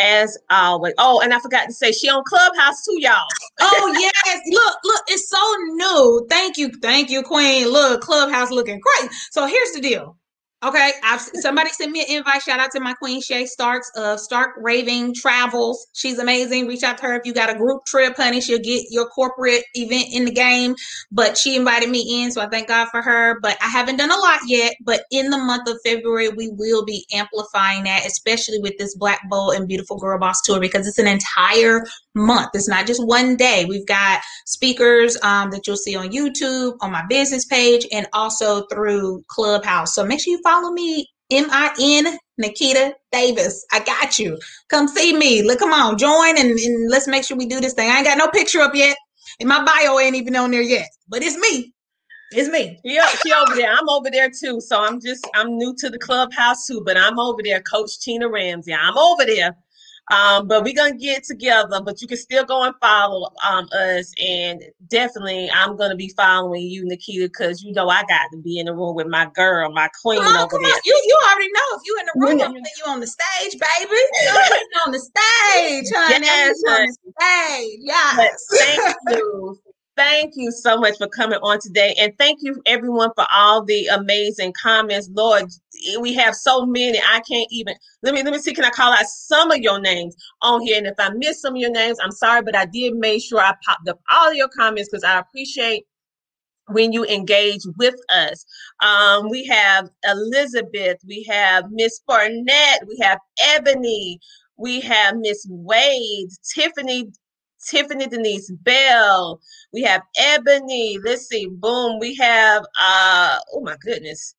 as always. Oh, and I forgot to say she on Clubhouse too, y'all. oh yes, look, look, it's so new. Thank you, thank you, Queen. Look, Clubhouse looking great. So here's the deal. Okay, I've somebody sent me an invite. Shout out to my queen Shay Starks of Stark Raving Travels. She's amazing. Reach out to her if you got a group trip, honey. She'll get your corporate event in the game. But she invited me in, so I thank God for her. But I haven't done a lot yet. But in the month of February, we will be amplifying that, especially with this Black Bold and Beautiful Girl Boss tour, because it's an entire month. It's not just one day. We've got speakers um, that you'll see on YouTube, on my business page, and also through Clubhouse. So make sure you follow me, M I N Nakita Davis. I got you. Come see me. Look, come on, join and, and let's make sure we do this thing. I ain't got no picture up yet. And my bio ain't even on there yet, but it's me. It's me. Yeah, she over there. I'm over there too. So I'm just I'm new to the clubhouse too, but I'm over there, Coach Tina Ramsey. I'm over there. Um, but we're gonna get together. But you can still go and follow um, us, and definitely I'm gonna be following you, Nakita, because you know I got to be in the room with my girl, my queen come on, over come there. On. You you already know if you in the room, I'm you on the stage, baby. You on the stage, honey. Yes, on the stage. Yes. thank you Thank you so much for coming on today. And thank you everyone for all the amazing comments. Lord, we have so many. I can't even let me let me see. Can I call out some of your names on here? And if I miss some of your names, I'm sorry, but I did make sure I popped up all your comments because I appreciate when you engage with us. Um, we have Elizabeth, we have Miss Barnett, we have Ebony, we have Miss Wade, Tiffany Tiffany Denise Bell. We have Ebony. Let's see. Boom. We have uh oh my goodness.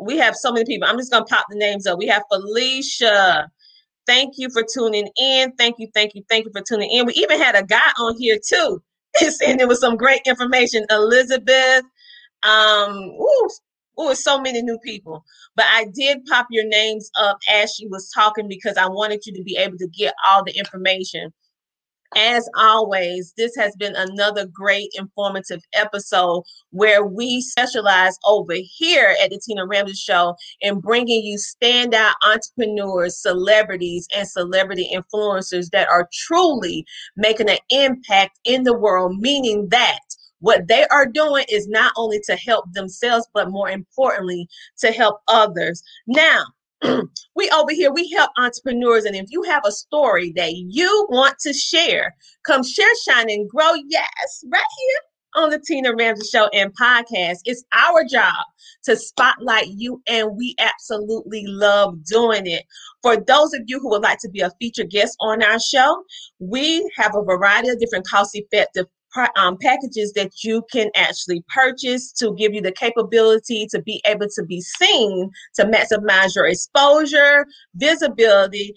We have so many people. I'm just gonna pop the names up. We have Felicia, Thank you for tuning in. Thank you, thank you, thank you for tuning in. We even had a guy on here too, and there was some great information. Elizabeth, um, ooh, ooh, so many new people. But I did pop your names up as she was talking because I wanted you to be able to get all the information. As always, this has been another great informative episode where we specialize over here at the Tina Ramsey Show in bringing you standout entrepreneurs, celebrities, and celebrity influencers that are truly making an impact in the world, meaning that what they are doing is not only to help themselves, but more importantly, to help others. Now, we over here we help entrepreneurs and if you have a story that you want to share come share shine and grow yes right here on the tina ramsey show and podcast it's our job to spotlight you and we absolutely love doing it. For those of you who would like to be a featured guest on our show we have a variety of different cost effective um, packages that you can actually purchase to give you the capability to be able to be seen to maximize your exposure, visibility,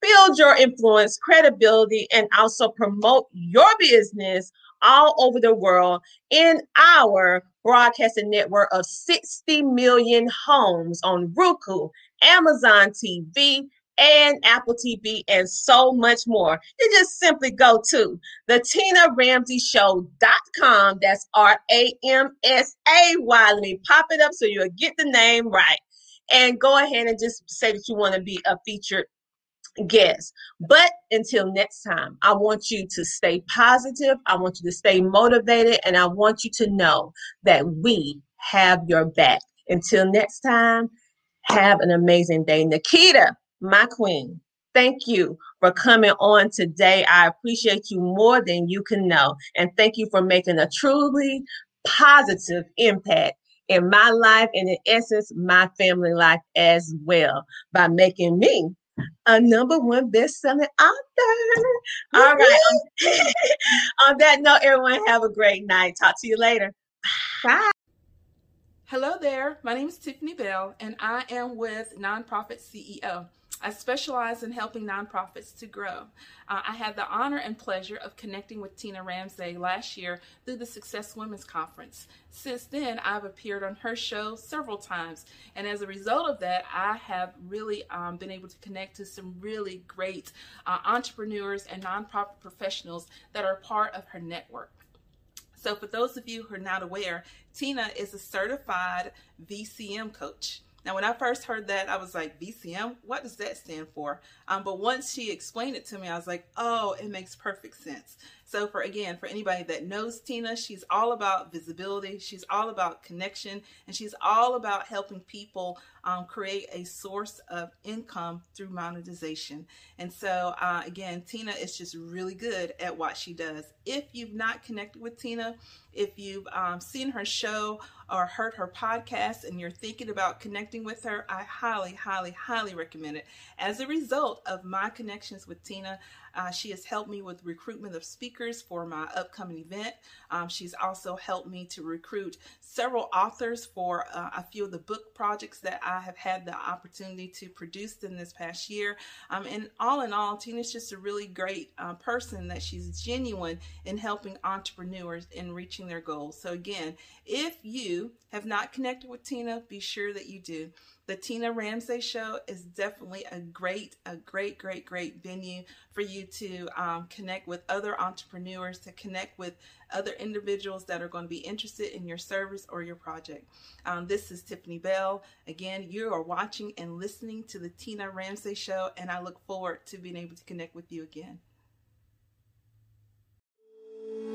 build your influence, credibility, and also promote your business all over the world. In our broadcasting network of 60 million homes on Roku, Amazon TV, and Apple TV and so much more. You just simply go to the Tina Ramsay Show.com. That's R A M S A Y. Let me pop it up so you'll get the name right. And go ahead and just say that you want to be a featured guest. But until next time, I want you to stay positive. I want you to stay motivated. And I want you to know that we have your back. Until next time, have an amazing day. Nakita, my queen, thank you for coming on today. I appreciate you more than you can know. And thank you for making a truly positive impact in my life and in essence, my family life as well by making me a number one best-selling author. All right. on that note, everyone have a great night. Talk to you later. Bye. Hello there. My name is Tiffany Bell, and I am with Nonprofit CEO. I specialize in helping nonprofits to grow. Uh, I had the honor and pleasure of connecting with Tina Ramsay last year through the Success Women's Conference. Since then, I've appeared on her show several times, and as a result of that, I have really um, been able to connect to some really great uh, entrepreneurs and nonprofit professionals that are part of her network. So, for those of you who are not aware, Tina is a certified VCM coach. Now, when I first heard that, I was like, VCM, what does that stand for? Um, but once she explained it to me, I was like, oh, it makes perfect sense. So for again, for anybody that knows Tina, she's all about visibility. She's all about connection, and she's all about helping people um, create a source of income through monetization. And so uh, again, Tina is just really good at what she does. If you've not connected with Tina, if you've um, seen her show or heard her podcast and you're thinking about connecting with her, I highly, highly, highly recommend it. As a result of my connections with Tina, uh, she has helped me with recruitment of speakers for my upcoming event. Um, she's also helped me to recruit several authors for uh, a few of the book projects that I have had the opportunity to produce in this past year. Um, and all in all, Tina's just a really great uh, person that she's genuine in helping entrepreneurs in reaching their goals. So again, if you have not connected with Tina, be sure that you do. The Tina Ramsay Show is definitely a great, a great, great, great venue for you to um, connect with other entrepreneurs, to connect with other individuals that are going to be interested in your service or your project. Um, this is Tiffany Bell. Again, you are watching and listening to the Tina Ramsay Show, and I look forward to being able to connect with you again.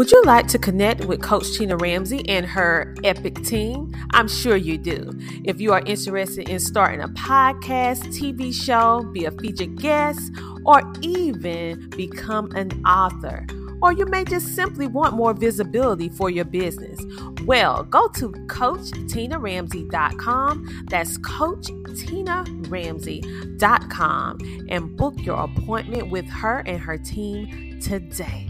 Would you like to connect with Coach Tina Ramsay and her epic team? I'm sure you do. If you are interested in starting a podcast, TV show, be a featured guest, or even become an author, or you may just simply want more visibility for your business. Well, go to CoachTinaRamsay.com. That's CoachTinaRamsay.com and book your appointment with her and her team today.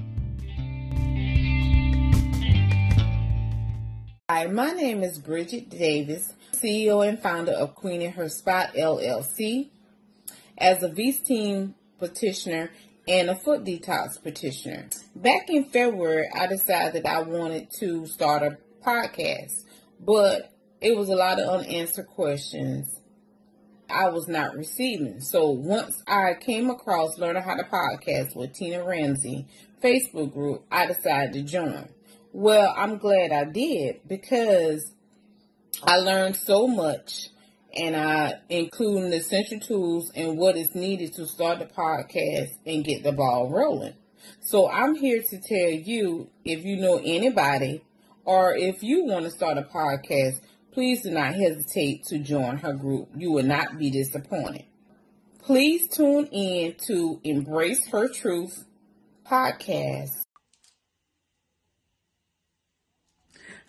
Hi, my name is Bridget Davis, CEO and founder of Queen in Her Spot LLC. As a a V team petitioner and a foot detox petitioner. Back in February, I decided that I wanted to start a podcast, but it was a lot of unanswered questions I was not receiving. So once I came across Learning How to Podcast with Tina Ramsay Facebook group, I decided to join. Well, I'm glad I did because I learned so much and I including the essential tools and what is needed to start the podcast and get the ball rolling. So I'm here to tell you if you know anybody or if you want to start a podcast, please do not hesitate to join her group. You will not be disappointed. Please tune in to Embrace Her Truth podcast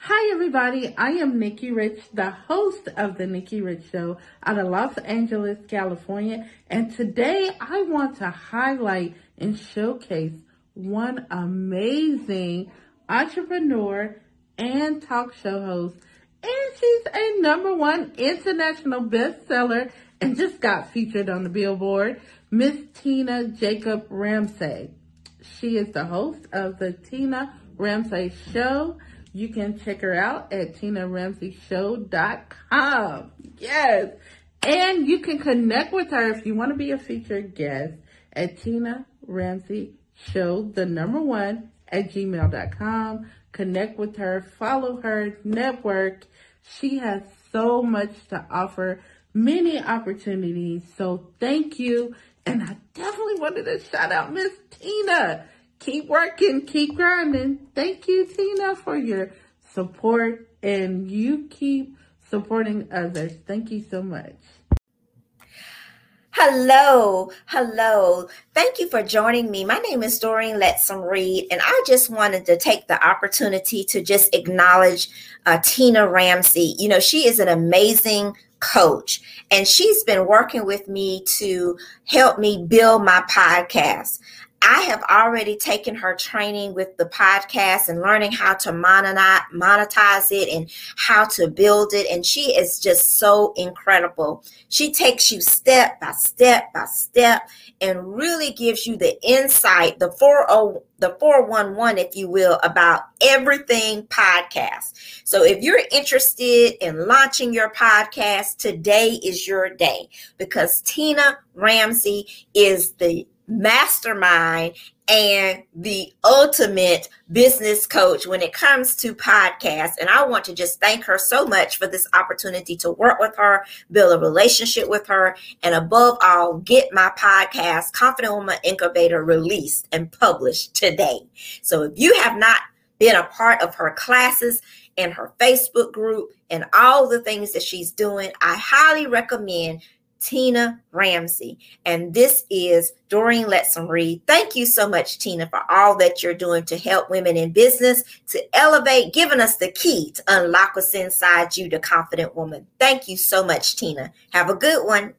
Hi, everybody. I am Nikki Rich, the host of The Nikki Rich Show out of Los Angeles, California. And today I want to highlight and showcase one amazing entrepreneur and talk show host. And she's a number one international bestseller and just got featured on the billboard, Miss Tina Jacob Ramsay. She is the host of the Tina Ramsay Show. You can check her out at tinaramsayshow.com. Yes. And you can connect with her if you want to be a featured guest at Tina Ramsay Show, the number one at gmail.com. Connect with her, follow her, network. She has so much to offer, many opportunities. So thank you. And I definitely wanted to shout out Miss Tina keep working, keep grinding. Thank you, Tina, for your support and you keep supporting others. Thank you so much. Hello, hello. Thank you for joining me. My name is Doreen Letson Reed, and I just wanted to take the opportunity to just acknowledge uh, Tina Ramsay. You know, she is an amazing coach, and she's been working with me to help me build my podcast. I have already taken her training with the podcast and learning how to monetize it and how to build it. And she is just so incredible. She takes you step by step by step and really gives you the insight, the 40, the 411, if you will, about everything podcast. So if you're interested in launching your podcast, today is your day because Tina Ramsay is the mastermind and the ultimate business coach when it comes to podcasts. And I want to just thank her so much for this opportunity to work with her, build a relationship with her, and above all, get my podcast, Confident Woman Incubator, released and published today. So if you have not been a part of her classes, and her Facebook group and all the things that she's doing, I highly recommend Tina Ramsay. And this is Doreen Letson Reed. Thank you so much, Tina, for all that you're doing to help women in business, to elevate, giving us the key to unlock what's inside you, the confident woman. Thank you so much, Tina. Have a good one.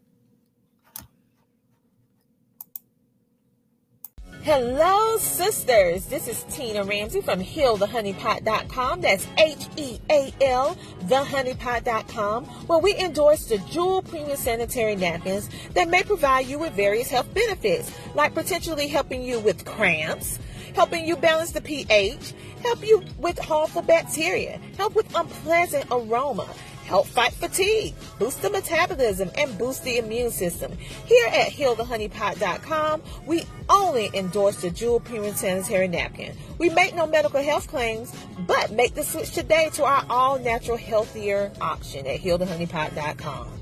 Hello, sisters. This is Tina Ramsay from HealTheHoneyPot.com. That's H E A L, TheHoneyPot.com, where we endorse the Jewel Premium Sanitary Napkins that may provide you with various health benefits, like potentially helping you with cramps, helping you balance the pH, help you with harmful bacteria, help with unpleasant aroma help fight fatigue, boost the metabolism, and boost the immune system. Here at HealTheHoneyPot.com, we only endorse the Jewel Premium Sanitary Napkin. We make no medical health claims, but make the switch today to our all-natural, healthier option at HealTheHoneyPot.com.